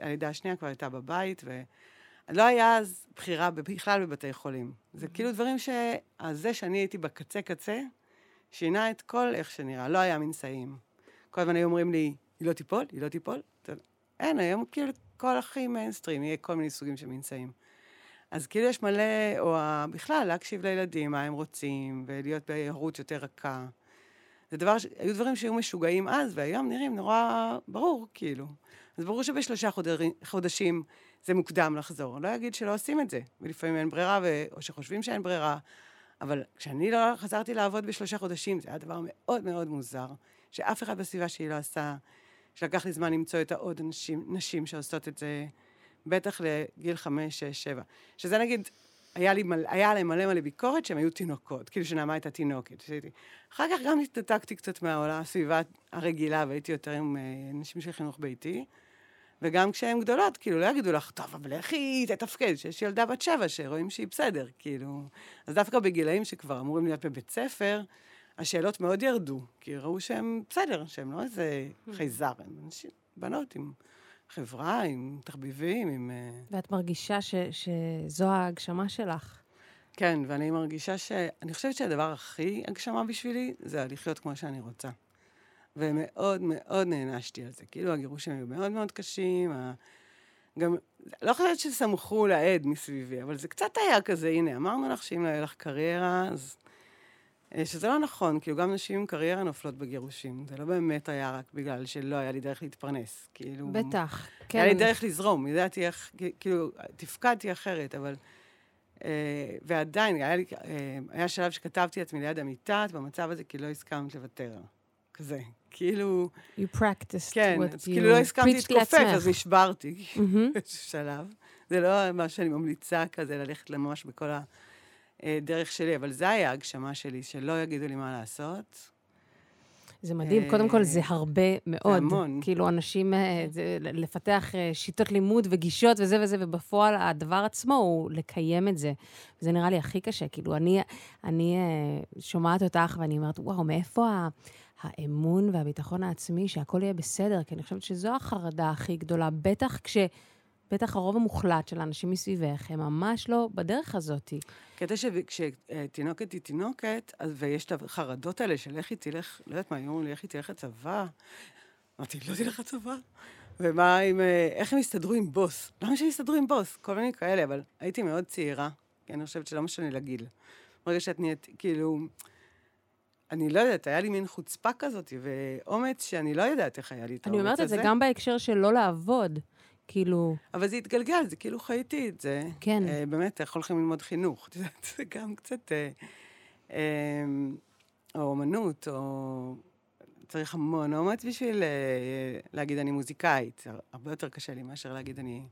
הלידה השנייה, כבר הייתה בבית, ולא היה אז בחירה בכלל בבתי חולים. זה כאילו דברים ש... זה שאני הייתי בקצה קצה, שינה את כל איך שנראה. לא היה מנשאים. כל הזמן היו אומרים לי, היא לא תיפול, היא לא תיפול. אין, היום כאילו כל הכי מיינסטרים, יהיה כל מיני סוגים של מנשאים. אז כאילו יש מלא, או בכלל, להקשיב לילדים, מה הם רוצים, ולהיות בהורות יותר רכה. זה דבר, ש... היו דברים שהיו משוגעים אז, והיום נראים נורא ברור, כאילו. אז ברור שבשלושה חודרים, חודשים זה מוקדם לחזור. לא אגיד שלא עושים את זה, ולפעמים אין ברירה, ו... או שחושבים שאין ברירה. אבל כשאני לא חזרתי לעבוד בשלושה חודשים, זה היה דבר מאוד מאוד מוזר, שאף אחד בסביבה שלי לא עשה, שלקח לי זמן למצוא את העוד נשים, נשים שעושות את זה, בטח לגיל חמש, שש, שבע. שזה נגיד, היה, לי מלא, היה עליהם מלא מלא ביקורת שהם היו תינוקות, כאילו שנעמה הייתה תינוקת. שהייתי. אחר כך גם התנתקתי קצת מהעולם, הסביבה הרגילה, והייתי יותר עם uh, נשים של חינוך ביתי. וגם כשהן גדולות, כאילו, לא יגידו לך, טוב, אבל לכי תתפקד, שיש ילדה בת שבע שרואים שהיא בסדר, כאילו. אז דווקא בגילאים שכבר אמורים להיות בבית ספר, השאלות מאוד ירדו, כי ראו שהן בסדר, שהן לא איזה hmm. חייזר, הן אנשים, בנות עם חברה, עם תחביבים, עם... אה, ואת מרגישה ש, שזו ההגשמה שלך. כן, ואני מרגישה ש... אני חושבת שהדבר הכי הגשמה בשבילי זה לחיות כמו שאני רוצה. ומאוד מאוד נענשתי על זה. כאילו, הגירושים היו מאוד מאוד קשים, ה... גם, לא חושבת שסמכו לעד מסביבי, אבל זה קצת היה כזה, הנה, אמרנו לך שאם לא יהיה לך קריירה, אז... אה, שזה לא נכון, כאילו, גם נשים עם קריירה נופלות בגירושים. זה לא באמת היה רק בגלל שלא היה לי דרך להתפרנס. כאילו... בטח, כן. היה לי דרך לזרום, ידעתי איך, כאילו, תפקדתי אחרת, אבל... Uh, ועדיין, היה לי, uh, היה שלב שכתבתי לעצמי ליד המיטה, במצב הזה, כי לא הסכמת לוותר. כזה. כאילו... You practiced כן, what you כאילו לא הסכמתי להתכופף, אז נשברתי באיזשהו שלב. זה לא מה שאני ממליצה כזה, ללכת ממש בכל הדרך שלי, אבל זה היה ההגשמה שלי, שלא יגידו לי מה לעשות. זה מדהים, קודם כל זה הרבה מאוד. זה המון. כאילו, אנשים, אה, זה, לפתח אה, שיטות לימוד וגישות וזה וזה, ובפועל הדבר עצמו הוא לקיים את זה. וזה נראה לי הכי קשה. כאילו, אני, אני אה, שומעת אותך ואני אומרת, וואו, מאיפה ה... האמון והביטחון העצמי שהכל יהיה בסדר, כי אני חושבת שזו החרדה הכי גדולה, בטח כש... בטח הרוב המוחלט של האנשים מסביבך, הם ממש לא בדרך הזאת. קטע שכשתינוקת היא תינוקת, ויש את החרדות האלה של איך היא תלך, לא יודעת מה, היו לי, איך היא תלך לצבא? אמרתי, לא תלך לצבא. ומה עם, אה, איך הם יסתדרו עם בוס? למה שהם יסתדרו עם בוס? כל מיני כאלה, אבל הייתי מאוד צעירה, כי אני חושבת שלא משנה לגיל. ברגע שאת נהיית, כאילו... אני לא יודעת, היה לי מין חוצפה כזאת, ואומץ שאני לא יודעת איך היה לי את האומץ הזה. אני אומרת את זה גם בהקשר של לא לעבוד. כאילו... אבל זה התגלגל, זה כאילו חייתי את זה. כן. Uh, באמת, איך הולכים ללמוד חינוך? את יודעת, זה גם קצת... Uh, uh, או אומנות, או... צריך המון אומץ בשביל uh, להגיד אני מוזיקאית. הרבה יותר קשה לי מאשר להגיד אני...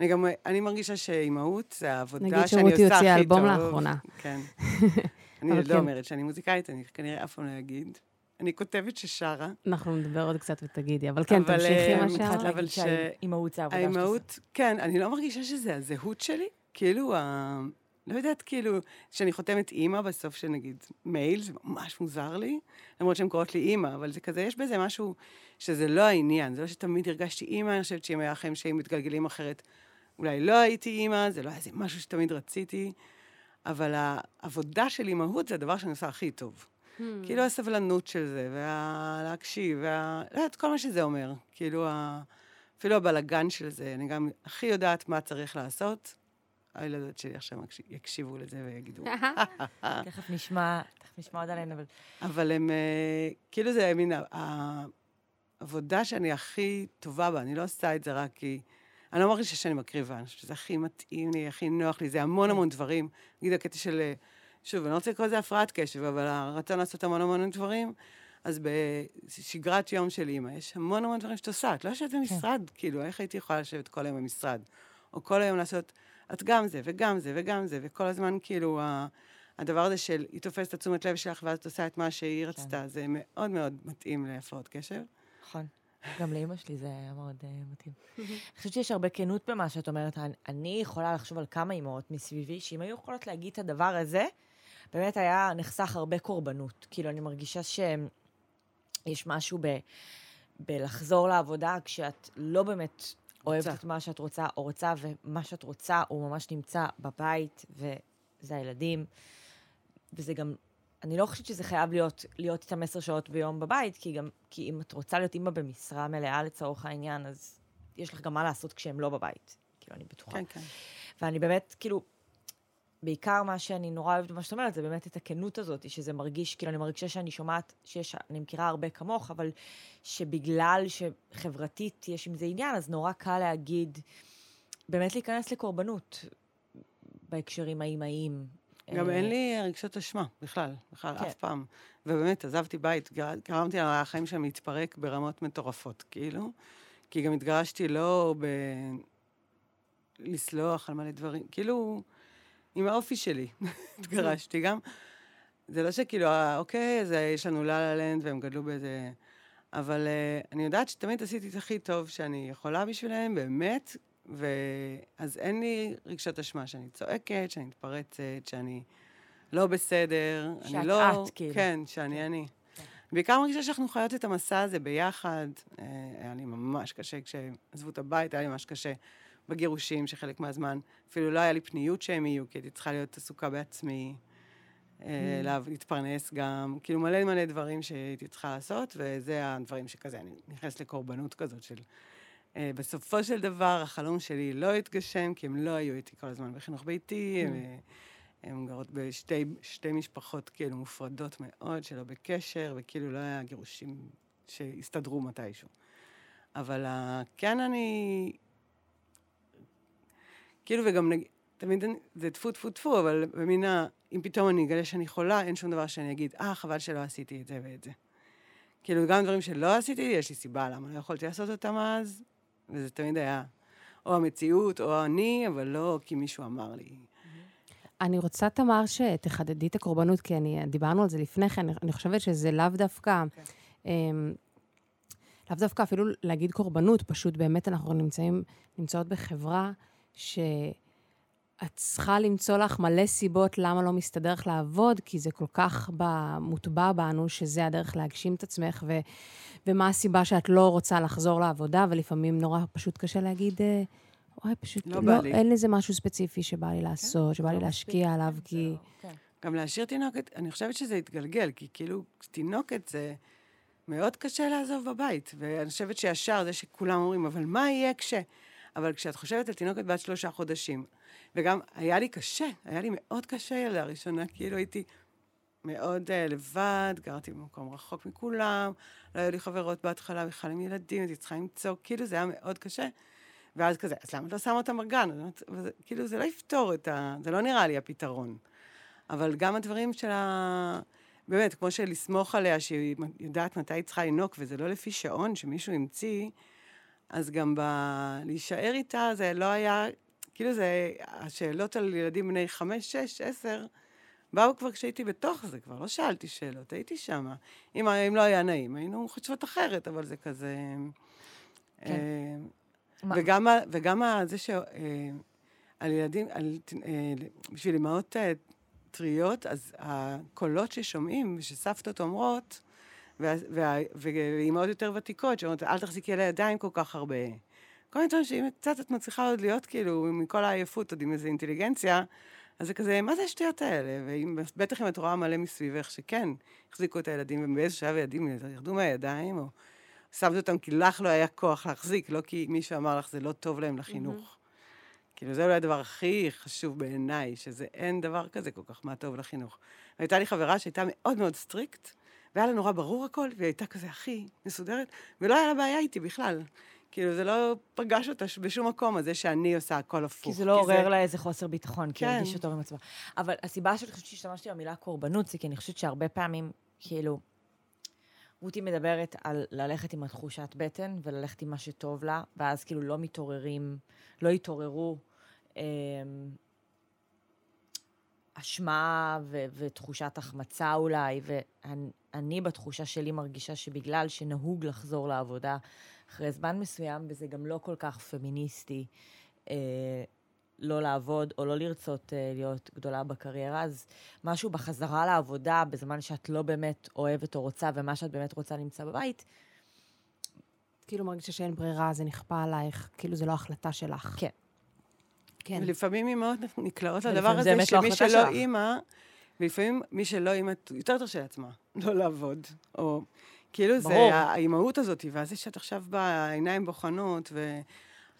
אני גם, אני מרגישה שאימהות זה העבודה שאני עושה הכי טוב. נגיד שרותי הוציאה אלבום לאחרונה. כן. אני לא כן. אומרת שאני מוזיקאית, אני כנראה אף פעם לא אגיד. אני כותבת ששרה. אנחנו נדבר עוד קצת ותגידי, אבל כן, תמשיכי מה שרה. אבל שהאימהות זה העבודה שלך. האימהות, כן, אני לא מרגישה שזה הזהות שלי. כאילו, ה... לא יודעת, כאילו, כשאני חותמת אימא בסוף של נגיד מייל, זה ממש מוזר לי, למרות שהן קוראות לי אימא, אבל זה כזה, יש בזה משהו שזה לא העניין, זה לא שתמיד הרגשתי אימא, אני חושבת שאם היה חיים שהם מתגלגלים אחרת, אולי לא הייתי אימא, זה לא היה איזה משהו שתמיד רציתי, אבל העבודה של אימהות זה הדבר שאני עושה הכי טוב. Hmm. כאילו הסבלנות של זה, והלהקשיב, וה... לא יודעת, כל מה שזה אומר. כאילו, ה... אפילו הבלגן של זה, אני גם הכי יודעת מה צריך לעשות. הילדות שלי עכשיו יקשיבו לזה ויגידו, תכף נשמע, תכף נשמע עוד עליהן, אבל... אבל הם, אה, כאילו זה מין העבודה שאני הכי טובה בה, אני לא עושה את זה רק כי... אני לא מרגישה שאני מקריבה, אני חושבת שזה הכי מתאים לי, הכי נוח לי, זה המון המון דברים. נגיד הקטע של, אה, שוב, אני לא רוצה לקרוא לזה הפרעת קשב, אבל הרצון לעשות המון המון דברים, אז בשגרת יום של אימא, יש המון המון דברים שאת עושה. את לא יושבת במשרד, כן. כאילו, איך הייתי יכולה לשבת כל היום במשרד? או כל היום לעשות, את גם זה, וגם זה, וגם זה, וכל הזמן, כאילו, הדבר הזה של, היא תופסת את התשומת לב שלך, ואז את עושה את מה שהיא רצתה, כן. זה מאוד מאוד מתאים להפרעות קשב. נכון. גם לאימא שלי זה היה מאוד uh, מתאים. אני חושבת שיש הרבה כנות במה שאת אומרת. אני יכולה לחשוב על כמה אימהות מסביבי, שאם היו יכולות להגיד את הדבר הזה, באמת היה נחסך הרבה קורבנות. כאילו, אני מרגישה שיש משהו ב, בלחזור לעבודה כשאת לא באמת אוהבת את מה שאת רוצה, או רוצה, ומה שאת רוצה הוא ממש נמצא בבית, וזה הילדים. וזה גם אני לא חושבת שזה חייב להיות, להיות איתם עשר שעות ביום בבית, כי גם, כי אם את רוצה להיות אימא במשרה מלאה לצורך העניין, אז יש לך גם מה לעשות כשהם לא בבית. כאילו, אני בטוחה. כן, כן. ואני באמת, כאילו, בעיקר מה שאני נורא אוהבת במה שאת אומרת, זה באמת את הכנות הזאת, שזה מרגיש, כאילו, אני מרגישה שאני שומעת שיש, אני מכירה הרבה כמוך, אבל שבגלל שחברתית יש עם זה עניין, אז נורא קל להגיד, באמת להיכנס לקורבנות בהקשרים האימהיים, גם אין לי רגשות אשמה, בכלל, בכלל, כן. אף פעם. ובאמת, עזבתי בית, גרמתי לחיים שם להתפרק ברמות מטורפות, כאילו. כי גם התגרשתי לא ב... לסלוח על מלא דברים, כאילו, עם האופי שלי התגרשתי גם. זה לא שכאילו, אה, אוקיי, אז יש לנו לה לה לנד והם גדלו באיזה... אבל uh, אני יודעת שתמיד עשיתי את הכי טוב שאני יכולה בשבילם, באמת, ואז אין לי רגשת אשמה שאני צועקת, שאני מתפרצת, שאני לא בסדר. שאת לא... את, כאילו. כן, שאני כן. אני. כן. בעיקר מרגישה שאנחנו חיות את המסע הזה ביחד. אה, היה לי ממש קשה כשעזבו את הבית, היה לי ממש קשה בגירושים, שחלק מהזמן אפילו לא היה לי פניות שהם יהיו, כי הייתי צריכה להיות עסוקה בעצמי, אה, mm. להתפרנס גם, כאילו מלא מלא דברים שהייתי צריכה לעשות, וזה הדברים שכזה, אני נכנסת לקורבנות כזאת של... Uh, בסופו של דבר, החלום שלי לא התגשם, כי הם לא היו איתי כל הזמן בחינוך ביתי, mm. הם, אה, הם גרות בשתי משפחות כאילו מופרדות מאוד, שלא בקשר, וכאילו לא היה גירושים שהסתדרו מתישהו. אבל כן אני... כאילו, וגם נגיד, תמיד אני, זה טפו טפו טפו, אבל במין ה... אם פתאום אני אגלה שאני חולה, אין שום דבר שאני אגיד, אה, חבל שלא עשיתי את זה ואת זה. כאילו, גם דברים שלא עשיתי, יש לי סיבה למה לא יכולתי לעשות אותם אז, וזה תמיד היה או המציאות או אני, אבל לא כי מישהו אמר לי. אני רוצה, תמר, שתחדדי את הקורבנות, כי אני, דיברנו על זה לפני כן, אני חושבת שזה לאו דווקא, כן. אמ, לאו דווקא אפילו להגיד קורבנות, פשוט באמת אנחנו נמצאים, נמצאות בחברה ש... את צריכה למצוא לך מלא סיבות למה לא מסתדר לך לעבוד, כי זה כל כך מוטבע בנו, שזה הדרך להגשים את עצמך, ו, ומה הסיבה שאת לא רוצה לחזור לעבודה, ולפעמים נורא פשוט קשה להגיד, אה, וואי, פשוט לא, לא אין לזה משהו ספציפי שבא לי לעשות, כן? שבא לי לא להשקיע עליו, כן, כי... לא, כן. גם להשאיר תינוקת, אני חושבת שזה יתגלגל, כי כאילו, תינוקת זה מאוד קשה לעזוב בבית, ואני חושבת שישר זה שכולם אומרים, אבל מה יהיה כש... אבל כשאת חושבת על תינוקת בת שלושה חודשים, וגם היה לי קשה, היה לי מאוד קשה ילדה ראשונה, כאילו הייתי מאוד uh, לבד, גרתי במקום רחוק מכולם, לא היו לי חברות בהתחלה בכלל עם ילדים, הייתי צריכה למצוא, כאילו זה היה מאוד קשה. ואז כזה, אז למה את לא שמה אותם בגן? כאילו, זה לא יפתור את ה... זה לא נראה לי הפתרון. אבל גם הדברים של ה... באמת, כמו שלסמוך עליה, שהיא יודעת מתי היא צריכה לנהוג, וזה לא לפי שעון שמישהו המציא, אז גם ב... להישאר איתה זה לא היה כאילו זה, השאלות על ילדים בני חמש, שש, עשר, באו כבר כשהייתי בתוך זה, כבר לא שאלתי שאלות, הייתי שם. אם, אם לא היה נעים, היינו חושבות אחרת, אבל זה כזה... כן. אה, וגם, וגם זה ש... אה, על ילדים, על, אה, בשביל אמהות אה, טריות, אז הקולות ששומעים, שסבתות אומרות, ואימהות יותר ותיקות, שאומרות, אל תחזיקי על הידיים כל כך הרבה. כל מיני דברים שאם קצת את מצליחה עוד להיות, כאילו, מכל העייפות, עוד עם איזו אינטליגנציה, אז זה כזה, מה זה השטויות האלה? ובטח אם את רואה מלא מסביבך שכן, החזיקו את הילדים, ובאיזשהו שלב הילדים ירדו מהידיים, או שמת אותם כי לך לא היה כוח להחזיק, לא כי מישהו אמר לך, זה לא טוב להם לחינוך. כאילו, זה אולי הדבר הכי חשוב בעיניי, שזה אין דבר כזה כל כך מה טוב לחינוך. והייתה לי חברה שהייתה מאוד מאוד strict, והיה לה נורא ברור הכל, והיא הייתה כזה הכי מסודרת, ולא היה לה בעיה איתי בכלל. כאילו, זה לא פגש אותה בשום מקום, הזה שאני עושה הכל הפוך. כי זה לא עורר לה איזה חוסר ביטחון, כי היא כן. הרגישה טוב עם עצמה. אבל הסיבה שאני חושבת שהשתמשתי במילה קורבנות, זה כי אני חושבת שהרבה פעמים, כאילו, רותי מדברת על ללכת עם התחושת בטן וללכת עם מה שטוב לה, ואז כאילו לא מתעוררים, לא התעוררו אה, אשמה ו- ותחושת החמצה אולי, ואני בתחושה שלי מרגישה שבגלל שנהוג לחזור לעבודה אחרי זמן מסוים, וזה גם לא כל כך פמיניסטי, אה, לא לעבוד או לא לרצות אה, להיות גדולה בקריירה, אז משהו בחזרה לעבודה בזמן שאת לא באמת אוהבת או רוצה, ומה שאת באמת רוצה נמצא בבית, כאילו מרגישה שאין ברירה, זה נכפה עלייך, כאילו זה לא החלטה שלך. כן. כן. ולפעמים אימהות נקלעות לדבר זה הזה, לא שמי שלא. אימא, ולפעמים מי שלא אימא, יותר תרשה לעצמה לא לעבוד, או כאילו ברור. זה האימהות הזאת, ואז זה שאת עכשיו בעיניים בוחנות, ו...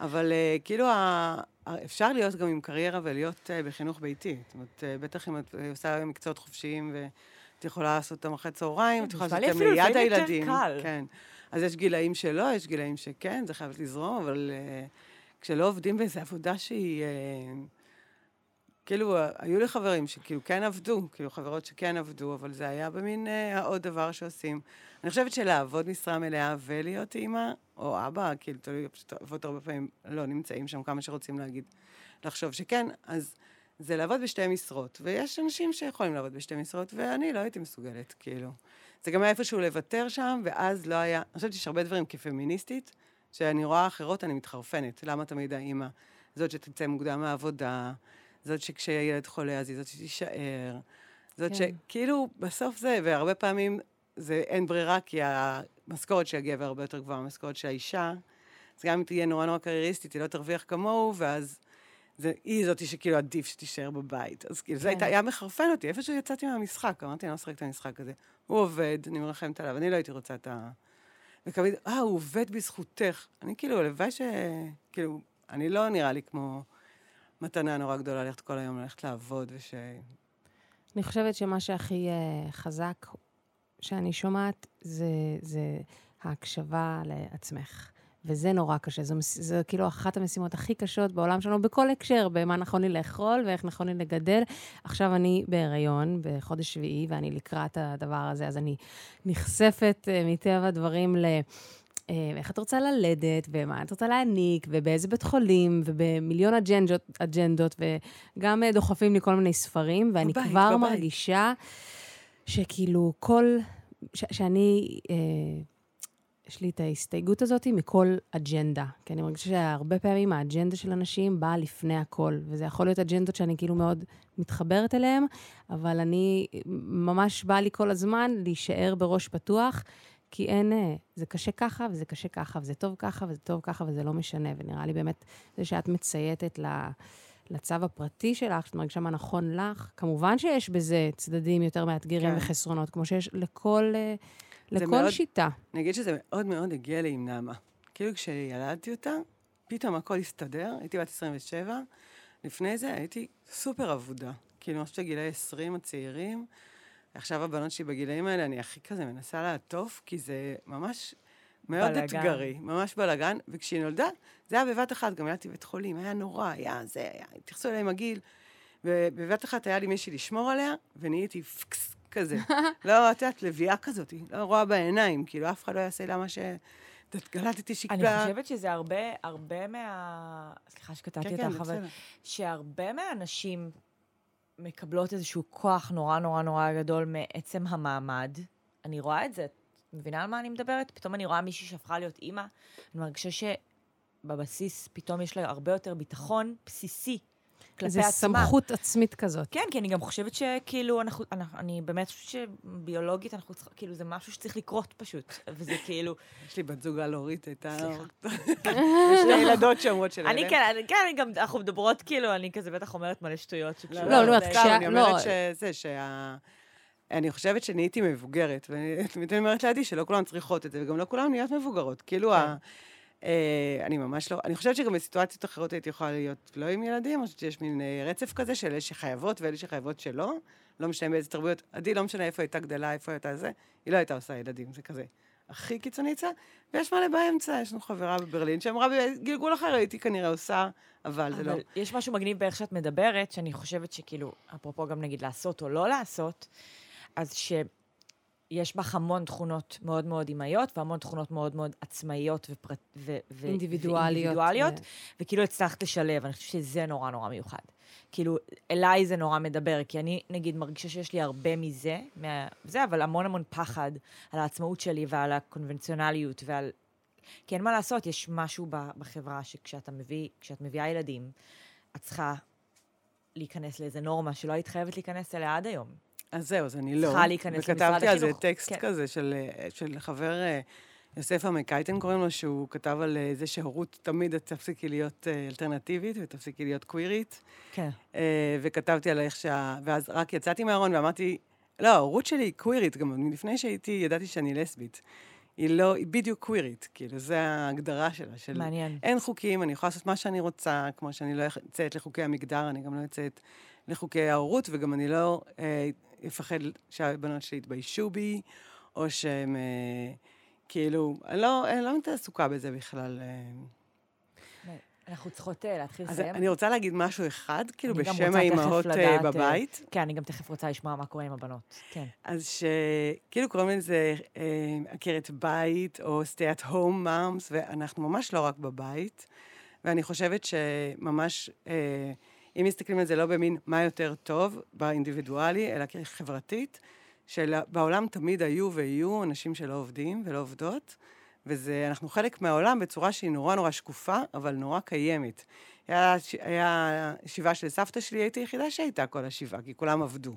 אבל אה, כאילו ה... אפשר להיות גם עם קריירה ולהיות אה, בחינוך ביתי. זאת אומרת, אה, בטח אם את עושה מקצועות חופשיים ואת יכולה לעשות אותם אחרי צהריים, את יכולה לעשות אותם ליד הילדים. כן. אז יש גילאים שלא, יש גילאים שכן, זה חייב לזרום, אבל אה, כשלא עובדים באיזו עבודה שהיא... אה, כאילו, היו לי חברים שכאילו כן עבדו, כאילו חברות שכן עבדו, אבל זה היה במין אה, העוד דבר שעושים. אני חושבת שלעבוד משרה מלאה ולהיות אימא, או אבא, כאילו, תלוי, פשוט אבות הרבה פעמים לא נמצאים שם כמה שרוצים להגיד, לחשוב שכן, אז זה לעבוד בשתי משרות. ויש אנשים שיכולים לעבוד בשתי משרות, ואני לא הייתי מסוגלת, כאילו. זה גם היה איפשהו לוותר שם, ואז לא היה... אני חושבת שיש הרבה דברים כפמיניסטית, שאני רואה אחרות, אני מתחרפנת. למה תמיד האימא? זאת שתצא מוקדם מהעבודה, זאת שכשילד חולה אז היא זאת שתישאר, זאת כן. שכאילו בסוף זה, והרבה פעמים זה אין ברירה, כי המשכורת של הגבר הרבה יותר גבוהה מהמשכורת של האישה, אז גם אם תהיה נורא נורא קרייריסטית, היא לא תרוויח כמוהו, ואז זה, היא זאתי שכאילו עדיף שתישאר בבית. אז כאילו, זה כן. הייתה, היה מחרפן אותי, איפשהו יצאתי מהמשחק, אמרתי, אני לא משחקת את המשחק הזה. הוא עובד, אני מרחמת עליו, אני לא הייתי רוצה את ה... ותמיד, אה, הוא עובד בזכותך. אני כאילו, הלוואי ש... כאילו, אני לא נראה לי כמו מתנה נורא גדולה ללכת כל היום, ללכת לעבוד, וש... אני חושבת שמה שהכי uh, חזק שאני שומעת זה, זה ההקשבה לעצמך. וזה נורא קשה, זו, זו כאילו אחת המשימות הכי קשות בעולם שלנו, בכל הקשר, במה נכון לי לאכול ואיך נכון לי לגדל. עכשיו אני בהיריון, בחודש שביעי, ואני לקראת הדבר הזה, אז אני נחשפת uh, מטבע הדברים ל... אה, ואיך את רוצה ללדת, ומה את רוצה להעניק, ובאיזה בית חולים, ובמיליון אג'נדות, אג'נדות וגם אה, דוחפים לי כל מיני ספרים, ואני בבית, כבר בבית. מרגישה שכאילו כל... ש- שאני... אה, יש לי את ההסתייגות הזאת מכל אג'נדה. כי אני מרגישה שהרבה פעמים האג'נדה של אנשים באה לפני הכל, וזה יכול להיות אג'נדות שאני כאילו מאוד מתחברת אליהן, אבל אני, ממש בא לי כל הזמן להישאר בראש פתוח, כי אין, אה, זה קשה ככה, וזה קשה ככה, וזה טוב ככה, וזה טוב ככה, וזה לא משנה. ונראה לי באמת, זה שאת מצייתת. לצו הפרטי שלך, שאת מרגישה מה נכון לך, כמובן שיש בזה צדדים יותר מאתגרים כן. וחסרונות, כמו שיש לכל, אה, לכל מאוד- שיטה. אני אגיד שזה מאוד מאוד הגיע לי עם נעמה. כאילו כשילדתי אותה, פתאום הכל הסתדר, הייתי בת 27, לפני זה הייתי סופר אבודה. כאילו, ממש בגילאי 20 הצעירים, עכשיו הבנות שלי בגילאים האלה, אני הכי כזה מנסה לעטוף, כי זה ממש מאוד בלאגן. אתגרי, ממש בלאגן, וכשהיא נולדה, זה היה בבת אחת, גם ילדתי בבית חולים, היה נורא, היה זה, היה, התייחסו אליי עם הגיל, ובבת אחת היה לי מישהי לשמור עליה, ונהייתי פקס כזה. לא, את יודעת, לביאה כזאת, לא רואה בעיניים, כאילו, אף אחד לא יעשה לה מה ש... את גלדתי שקלה. אני חושבת שזה הרבה, הרבה מה... סליחה שקטעתי כן, כן, אותך, זה אבל. שהרבה מהנשים מקבלות איזשהו כוח נורא נורא נורא גדול מעצם המעמד. אני רואה את זה, את מבינה על מה אני מדברת? פתאום אני רואה מישהי שהפכה להיות אימא, אני מרגישה שבבסיס פתאום יש לה הרבה יותר ביטחון בסיסי כלפי זה עצמה. סמכות עצמית כזאת. כן, כי אני גם חושבת שכאילו, אנחנו, אנחנו, אני באמת חושבת שביולוגית אנחנו צריכים, כאילו, זה משהו שצריך לקרות פשוט. וזה כאילו, יש לי בת זוג על-הורית, הייתה... סליחה. יש לי ילדות שאומרות שלהם. אני כן, כן, אני גם, אנחנו מדברות כאילו, אני כזה בטח אומרת מלא שטויות שקשורות. לא, לא, ל- את סתם, כשה- אני לא. אומרת שזה, שה... אני חושבת שנהייתי מבוגרת, ואני תמיד אומרת לידי שלא כולן צריכות את זה, וגם לא כולן נהיות מבוגרות. כאילו, כן. ה... אני ממש לא... אני חושבת שגם בסיטואציות אחרות הייתי יכולה להיות לא עם ילדים, חושבת שיש מין אה, רצף כזה של אלה שחייבות ואלה שחייבות שלא. לא משנה באיזה תרבויות. עדי, לא משנה איפה הייתה גדלה, איפה הייתה זה, היא לא הייתה עושה ילדים, זה כזה. הכי קיצוני אצלה, ויש מלא באמצע, יש לנו חברה בברלין שאמרה בגלגול אחר הייתי כנראה עושה, אבל זה לא. אבל יש משהו מגניב באיך שאת מדברת, שאני חושבת שכאילו, אפרופו גם נגיד לעשות או לא לעשות, אז שיש בך המון תכונות מאוד מאוד אימהיות, והמון תכונות מאוד מאוד עצמאיות ופרט... ו... ו... אינדיבידואליות. ואינדיבידואליות, ו- וכאילו הצלחת לשלב, אני חושבת שזה נורא נורא מיוחד. כאילו, אליי זה נורא מדבר, כי אני, נגיד, מרגישה שיש לי הרבה מזה, מה... זה, אבל המון המון פחד על העצמאות שלי ועל הקונבנציונליות ועל... כי אין מה לעשות, יש משהו בחברה שכשאתה מביא, כשאת מביאה ילדים, את צריכה להיכנס לאיזה נורמה שלא היית חייבת להיכנס אליה עד היום. אז זהו, אז אני לא. צריכה להיכנס למשרד וכתבתי על זה החינוך. טקסט כן. כזה של, אה, של חבר, אה, יוסף עמקייטן קוראים לו, שהוא כתב על אה, זה שהורות תמיד תפסיקי להיות אלטרנטיבית ותפסיקי להיות קווירית. כן. וכתבתי על איך שה... ואז רק יצאתי מהארון ואמרתי, לא, ההורות שלי היא קווירית, גם לפני שהייתי, ידעתי שאני לסבית. היא לא, היא בדיוק קווירית, כאילו, זה ההגדרה שלה. של מעניין. אין חוקים, אני יכולה לעשות מה שאני רוצה, כמו שאני לא יוצאת לחוקי המגדר, אני גם לא יוצאת לחוקי ההורות, וגם אני לא אה, אפחד שהבנות שלי יתביישו בי, או שהם, אה, כאילו, לא, אני לא עסוקה בזה בכלל. אה. אנחנו צריכות אה, להתחיל אז לסיים. אני רוצה להגיד משהו אחד, כאילו, בשם האימהות בבית. כן, אני גם תכף רוצה לשמוע מה קורה עם הבנות. כן. אז שכאילו קוראים לזה עקרת בית, או stay at home moms, ואנחנו ממש לא רק בבית. ואני חושבת שממש, אה, אם מסתכלים על זה לא במין מה יותר טוב באינדיבידואלי, אלא חברתית, שבעולם תמיד היו ויהיו אנשים שלא עובדים ולא עובדות, וזה, אנחנו חלק מהעולם בצורה שהיא נורא נורא שקופה, אבל נורא קיימת. היה, היה שבעה של סבתא שלי, הייתי היחידה שהייתה כל השבעה, כי כולם עבדו.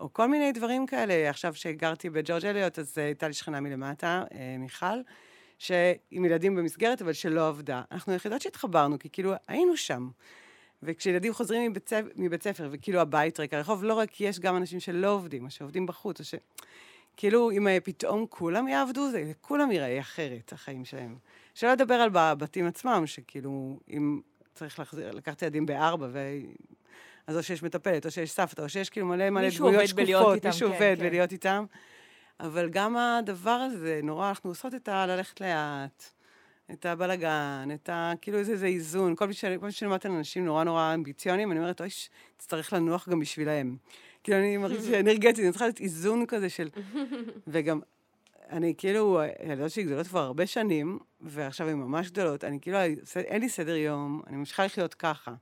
או כל מיני דברים כאלה. עכשיו שגרתי בג'ורג' אליוט, אז אה, הייתה לי שכנה מלמטה, אה, מיכל, שעם ילדים במסגרת, אבל שלא עבדה. אנחנו היחידות שהתחברנו, כי כאילו היינו שם. וכשילדים חוזרים מבית, מבית ספר, וכאילו הבית ריק, הרחוב לא רק, יש גם אנשים שלא עובדים, או שעובדים בחוץ, או ש... כאילו, אם אה, פתאום כולם יעבדו, זה כולם ייראה אחרת, החיים שלהם. שלא לדבר על בבתים עצמם, שכאילו, אם צריך להחזיר, לקחת ילדים בארבע, ו... אז או שיש מטפלת, או שיש סבתא, או שיש כאילו מלא מלא דמויות שקופות, מישהו כן, עובד כן. בלהיות איתם. אבל גם הדבר הזה, נורא, אנחנו עושות את ה... ללכת לאט, את הבלגן, את ה... כאילו איזה איזה איזון. כל פעם שאני שומעת על אנשים נורא נורא אמביציוניים, אני אומרת, אוי, תצטרך לנוח גם בשבילהם. כאילו, אני מרגישה שאנרגטית, אני צריכה להיות איזון כזה של... וגם, אני כאילו, הילדות שלי גדולות כבר הרבה שנים, ועכשיו הן ממש גדולות, אני כאילו, אין לי סדר יום, אני ממשיכה לחיות ככה.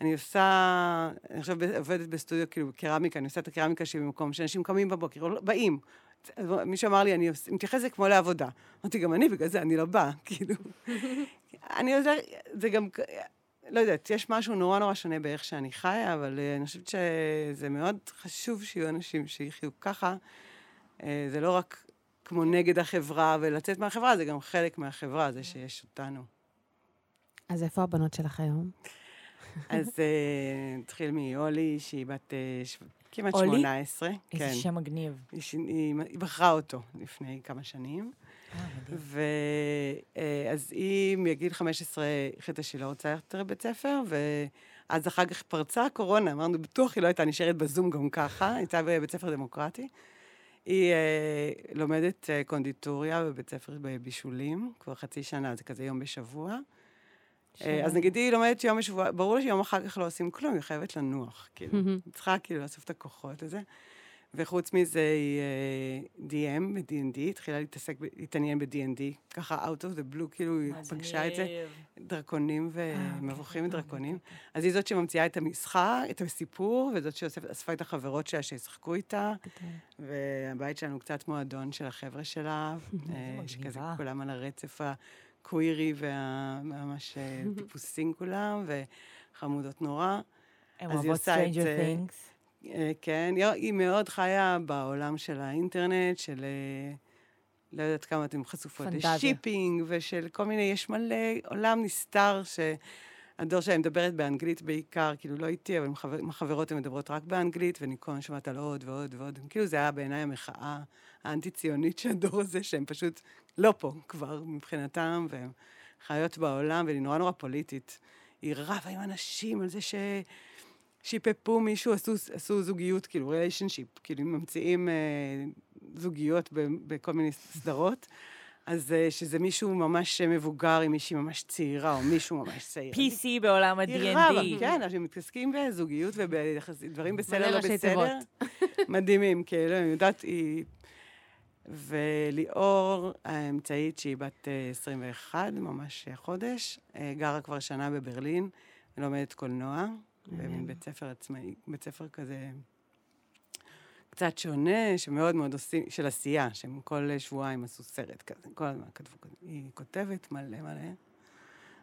אני עושה, אני עכשיו עובדת בסטודיו, כאילו, קרמיקה, אני עושה את הקרמיקה שלי במקום שאנשים קמים בבוקר, לא- באים. מישהו אמר לי, אני עוש- מתייחס לזה כמו לעבודה. אמרתי, גם אני, בגלל זה אני לא באה, כאילו. אני יודעת, זה גם, לא יודעת, יש משהו נורא נורא שונה באיך שאני חיה, אבל אה, אני חושבת שזה מאוד חשוב שיהיו אנשים שיחיו ככה. אה, זה לא רק כמו נגד החברה ולצאת מהחברה, זה גם חלק מהחברה, זה שיש אותנו. אז איפה הבנות שלך היום? אז אה, נתחיל מאולי, שהיא בת אה, כמעט אולי? 18. איזה כן. שם מגניב. היא היא היא בחרה אותו לפני כמה שנים. אה. ואז היא מגיל 15 החליטה שהיא לא רוצה ללכת לבית ספר, ואז אחר כך פרצה הקורונה, אמרנו, בטוח היא לא הייתה נשארת בזום גם ככה, הייתה בבית ספר דמוקרטי. היא אה, לומדת אה, קונדיטוריה בבית ספר בבישולים, כבר חצי שנה, זה כזה יום בשבוע. אה, אז נגיד היא לומדת יום בשבוע, ברור לי שיום אחר כך לא עושים כלום, היא חייבת לנוח, כאילו. היא צריכה כאילו לאסוף את הכוחות לזה. וחוץ מזה היא אה, DM ב-D&D, התחילה להתעסק, להתעניין ב-D&D, ככה out of the blue, כאילו היא פגשה את זה, דרקונים ומבוכים ודרקונים. אז היא זאת שממציאה את המשחק, את הסיפור, וזאת שאספה את החברות שלה שישחקו איתה, והבית שלנו קצת מועדון של החבר'ה שלה, אה, שכזה. כולם על הרצף הקווירי והממש אה, טיפוסים כולם, וחמודות נורא. הן אוהבות Stranger זה. Things. אה, כן, היא- מאוד חיה בעולם של האינטרנט, של... אה, לא יודעת כמה אתן חשופות פנטזיה. לשיפינג, ושל כל מיני, יש מלא עולם נסתר, הדור שלי מדברת באנגלית בעיקר, כאילו לא איתי, אבל עם, חבר, עם החברות הן מדברות רק באנגלית, ואני כל הזמן שומעת על עוד ועוד ועוד. כאילו זה היה בעיניי המחאה האנטי-ציונית של הדור הזה, שהם פשוט לא פה כבר מבחינתם, והן חיות בעולם, ואני נורא נורא פוליטית. היא רבה עם אנשים על זה ש... שיפפו מישהו, עשו, עשו זוגיות, כאילו ריליישנשיפ, כאילו ממציאים אה, זוגיות ב, בכל מיני סדרות. אז אה, שזה מישהו ממש מבוגר עם מישהי ממש צעירה, או מישהו ממש צעיר. PC בעולם ה-D&D. היא רבה, כן, אז הם מתעסקים בזוגיות ובדברים בסדר, לא בסדר. מדהימים, כאילו, אני יודעת, היא... וליאור האמצעית, שהיא בת 21, ממש חודש, אה, גרה כבר שנה בברלין, ולומדת קולנוע, במין בית ספר עצמאי, בית ספר כזה קצת שונה, שמאוד מאוד עושים, של עשייה, שהם כל שבועיים עשו סרט כזה, כל הזמן כתבו כזה. היא כותבת מלא מלא,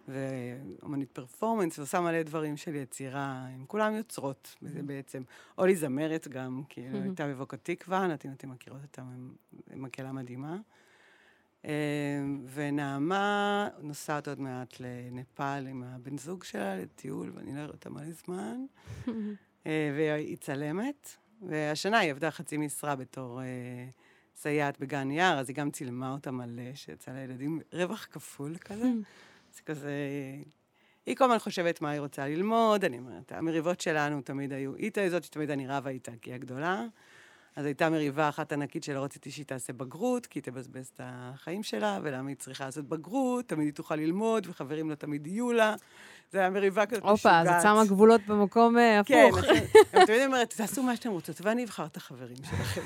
ואומנית פרפורמנס, ועושה מלא דברים של יצירה, הם כולם יוצרות, mm-hmm. בעצם, אולי זמרת גם, כי היא הייתה בבוקו תקווה, נתי נתי מכירות אותה, מקהלה מדהימה. אה, ונעמה נוסעת עוד מעט לנפאל עם הבן זוג שלה לטיול, ואני לא אראה אותה מלא זמן, אה, והיא צלמת. והשנה היא עבדה חצי משרה בתור אה, סייעת בגן יער, אז היא גם צילמה אותה מלא, שיצא לילדים רווח כפול כזה. זה כזה... היא כל הזמן חושבת מה היא רוצה ללמוד, אני אומרת, המריבות שלנו תמיד היו, היא זאת שתמיד אני רבה איתה, כי היא הגדולה. אז הייתה מריבה אחת ענקית שלא רציתי שהיא תעשה בגרות, כי היא תבזבז את החיים שלה, ולמה היא צריכה לעשות בגרות, תמיד היא תוכל ללמוד, וחברים לא תמיד יהיו לה. זה היה מריבה כזאת משוגעת. הופה, אז את שמה גבולות במקום אה, הפוך. כן, אני תמיד אומרת, תעשו מה שאתם רוצות, ואני אבחר את החברים שלכם.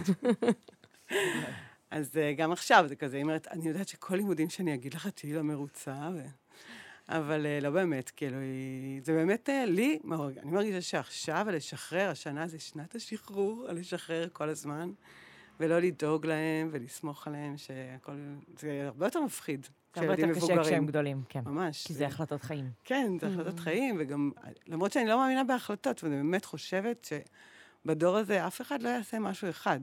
אז אה, גם עכשיו זה כזה, היא אומרת, אני יודעת שכל לימודים שאני אגיד לך, תהיי לא מרוצה, ו... אבל לא באמת, כאילו, זה באמת לי, אני מרגישה שעכשיו, לשחרר, השנה זה שנת השחרור, לשחרר כל הזמן, ולא לדאוג להם ולסמוך עליהם, שהכל, זה הרבה יותר מפחיד. זה הרבה יותר קשה כשהם גדולים, כן. ממש. כי זה החלטות חיים. כן, זה החלטות mm. חיים, וגם, למרות שאני לא מאמינה בהחלטות, ואני באמת חושבת שבדור הזה אף אחד לא יעשה משהו אחד.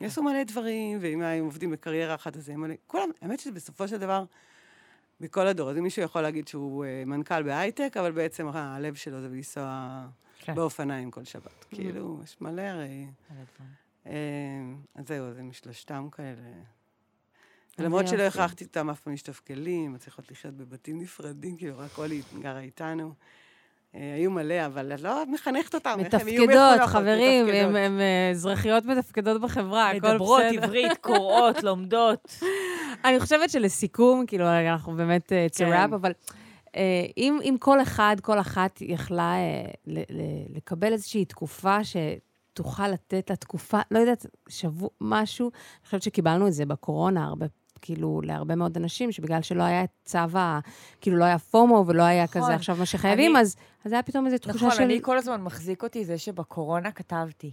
יעשו מלא דברים, ואם הם עובדים בקריירה אחת, אז הם מלא... כולם, האמת שבסופו של דבר, בכל הדור, אז מישהו יכול להגיד שהוא uh, מנכ"ל בהייטק, אבל בעצם הלב שלו זה לנסוע כן. באופניים כל שבת. Mm-hmm. כאילו, יש מלא הרי... Uh, אז זהו, זה משלושתם כאלה. למרות שלא הכרחתי אותם אף פעם להשתף כלים, מצליחות לחיות בבתים נפרדים, כאילו, רק אולי גרה איתנו. אה, היו מלא, אבל את לא מחנכת אותם, מתפקדות, חברים, אה, אזרחיות מתפקדות בחברה, הכל בסדר. מדברות עברית, קוראות, לומדות. אני חושבת שלסיכום, כאילו, אנחנו באמת it's a wrap, אבל אם, אם כל אחד, כל אחת יכלה לקבל איזושהי תקופה שתוכל לתת לה תקופה, לא יודעת, שבוע, משהו, אני חושבת שקיבלנו את זה בקורונה הרבה כאילו, להרבה מאוד אנשים, שבגלל שלא היה צו ה... כאילו, לא היה פומו ולא היה נכון. כזה עכשיו מה שחייבים, אני... אז, אז היה פתאום איזו תחושה נכון, של... נכון, אני כל הזמן מחזיק אותי זה שבקורונה כתבתי.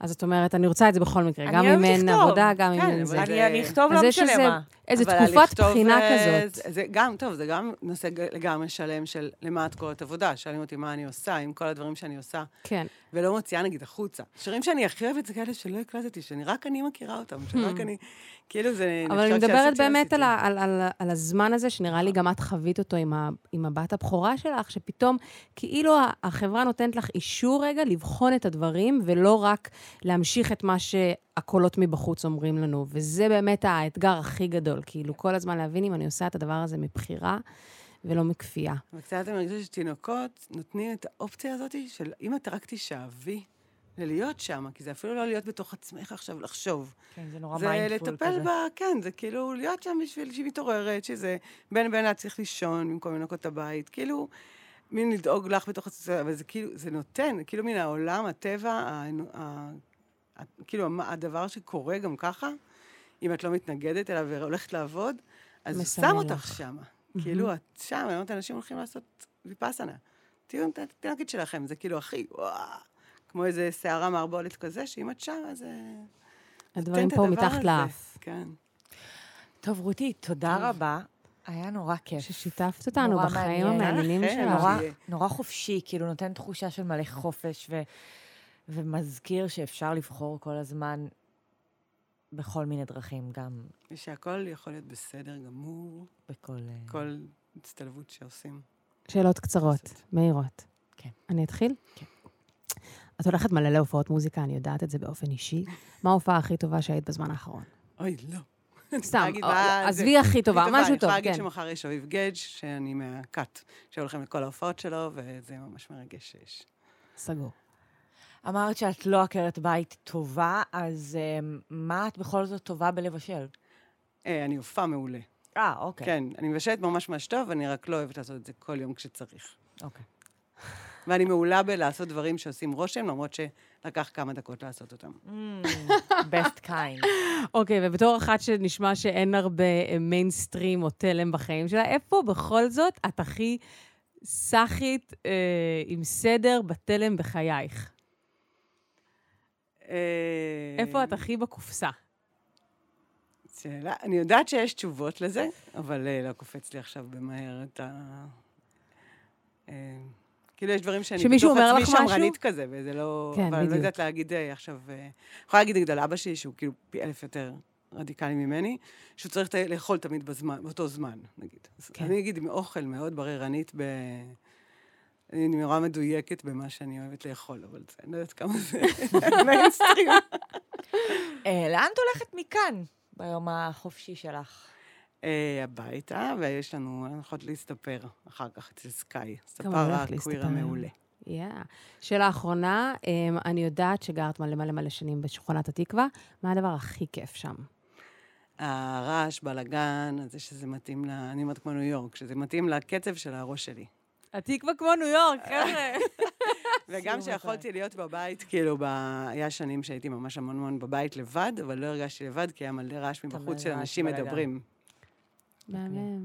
אז את אומרת, אני רוצה את זה בכל מקרה, גם אם אין עבודה, גם אם אין זה. אני אכתוב, לא משנה מה. איזו תקופת בחינה כזאת. זה גם, טוב, זה גם נושא לגמרי שלם של למה את קוראת עבודה. שואלים אותי מה אני עושה, עם כל הדברים שאני עושה. כן. ולא מוציאה נגיד החוצה. שירים שאני הכי אוהבת זה כאלה שלא הקלטתי, שאני רק אני מכירה אותם, שרק hmm. אני... כאילו זה... אבל אני מדברת באמת על, על, על, על הזמן הזה, שנראה לי גם את חווית אותו עם, ה, עם הבת הבכורה שלך, שפתאום כאילו החברה נותנת לך אישור רגע לבחון את הדברים, ולא רק להמשיך את מה שהקולות מבחוץ אומרים לנו. וזה באמת האתגר הכי גדול, כאילו כל הזמן להבין אם אני עושה את הדבר הזה מבחירה. ולא מכפייה. וקצת אני מרגישה שתינוקות נותנים את האופציה הזאת של אם את רק תשאבי ללהיות שם, כי זה אפילו לא להיות בתוך עצמך עכשיו לחשוב. כן, זה נורא מיינדפול כזה. זה לטפל בה, כן, זה כאילו להיות שם בשביל שהיא מתעוררת, שזה בין בין צריך לישון במקום לנקות את הבית, כאילו, מין לדאוג לך בתוך עצמך, אבל זה כאילו, זה נותן, כאילו מן העולם, הטבע, ה, ה, ה, כאילו הדבר שקורה גם ככה, אם את לא מתנגדת אליו והולכת לעבוד, אז הוא שם אותך שם. כאילו, את שם, אני אומרת, אנשים הולכים לעשות ויפאסנה. תהיו תינוקת שלכם, זה כאילו הכי, וואו. כמו איזה שערה מערבולת כזה, שאם את שם, אז... הדברים פה מתחת לאף. כן. טוב, רותי, תודה טוב. רבה. היה נורא כיף. ששיתפת אותנו בחיים המעניינים שלך. נורא, נורא חופשי, כאילו נותן תחושה של מלא חופש, ו, ומזכיר שאפשר לבחור כל הזמן בכל מיני דרכים, גם... ושהכול יכול להיות בסדר גמור. בכל... כל הצטלבות שעושים. שאלות קצרות, לעשות. מהירות. כן. אני אתחיל? כן. את הולכת מלא להופעות מוזיקה, אני יודעת את זה באופן אישי. מה ההופעה הכי טובה שהיית בזמן האחרון? אוי, לא. סתם, זה- עזבי הכי טובה, משהו אני טוב, יכולה להגיד כן. שמחר יש אביב גדג', שאני מהכת, שהולכים לכל ההופעות שלו, וזה ממש מרגש שיש. סגור. אמרת שאת לא עקרת בית טובה, אז um, מה את בכל זאת טובה בלבשל? אה, אני אופה מעולה. אה, אוקיי. כן, אני מבשלת ממש ממש טוב, אני רק לא אוהבת לעשות את זה כל יום כשצריך. אוקיי. ואני מעולה בלעשות דברים שעושים רושם, למרות שלקח כמה דקות לעשות אותם. Mm, best kind. אוקיי, ובתור אחת שנשמע שאין הרבה מיינסטרים או תלם בחיים שלה, איפה בכל זאת את הכי סאחית אה, עם סדר בתלם בחייך? איפה את הכי בקופסה? שאלה, אני יודעת שיש תשובות לזה, אבל אה, לא קופץ לי עכשיו במהר את ה... אה, כאילו, יש דברים שאני בתוך עצמי? שמרנית כזה, וזה לא... כן, אבל אני לא בדיוק. יודעת להגיד אה, עכשיו... יכולה להגיד נגד על אבא שלי, שהוא כאילו פי אלף יותר רדיקלי ממני, שהוא צריך לאכול תמיד בזמן, באותו זמן, נגיד. כן. אני אגיד עם אוכל מאוד בררנית ב... אני נורא מדויקת במה שאני אוהבת לאכול, אבל זה, אני לא יודעת כמה זה מיינסטרים. אה, לאן את הולכת מכאן ביום החופשי שלך? אה, הביתה, ויש לנו, אנחנו יכולות להסתפר אחר כך אצל סקאי. ספר הקוויר. המעולה. יא. שאלה אחרונה, אמ, אני יודעת שגרת מלא מלא מלא שנים בשכונת התקווה, מה הדבר הכי כיף שם? הרעש, בלאגן, זה שזה מתאים ל... אני אומרת כמו ניו יורק, שזה מתאים לקצב של הראש שלי. התקווה כמו ניו יורק, חבר'ה. וגם שיכולתי להיות בבית, כאילו, ב... היה שנים שהייתי ממש המון המון בבית לבד, אבל לא הרגשתי לבד, כי היה מלא רעש מבחוץ של אנשים. מדברים. מהמם.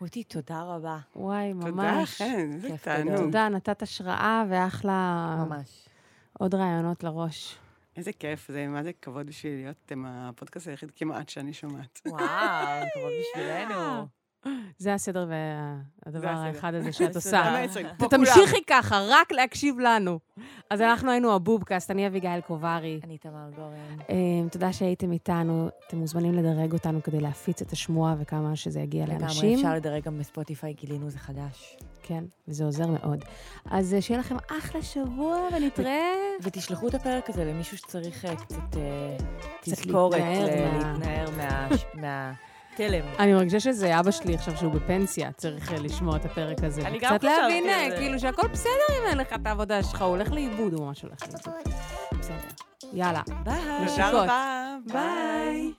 רותי, תודה רבה. וואי, תודה, ממש. חן, איזה כיף תענוג. גדול. תודה, נתת השראה ואחלה ממש. עוד רעיונות לראש. איזה כיף, זה מה זה כבוד בשבילי להיות עם הפודקאסט היחיד כמעט שאני שומעת. וואו, כבוד בשבילנו. זה הסדר והדבר. האחד הזה שאת. עושה. ותמשיכי ככה, רק להקשיב לנו. אז אנחנו היינו הבובקאסט, אני אביגיל קוברי. אני תמר גורן. אה, תודה שהייתם איתנו. אתם מוזמנים לדרג אותנו כדי להפיץ את השמועה וכמה שזה יגיע לגמרי, לאנשים. אפשר לדרג גם בספוטיפיי, גילינו זה חדש. כן, וזה עוזר מאוד. אז אה, שיהיה לכם אחלה שבוע, ונתראה. ותשלחו את הפרק הזה למישהו שצריך אה, קצת אה, קצת תזכורת, להתנער מה- מהתלם. אני מרגישה שזה אבא שלי עכשיו שהוא בפנסיה, צריך אה, לשמוע את הפרק הזה. אני גם חשבתי להבין, על אה, זה. כאילו שהכל בסדר אם אין לך את העבודה שלך, הוא הולך לאיבוד, הוא ממש הולך לאיבוד. בסדר. יאללה. ביי. תודה. רבה. ביי.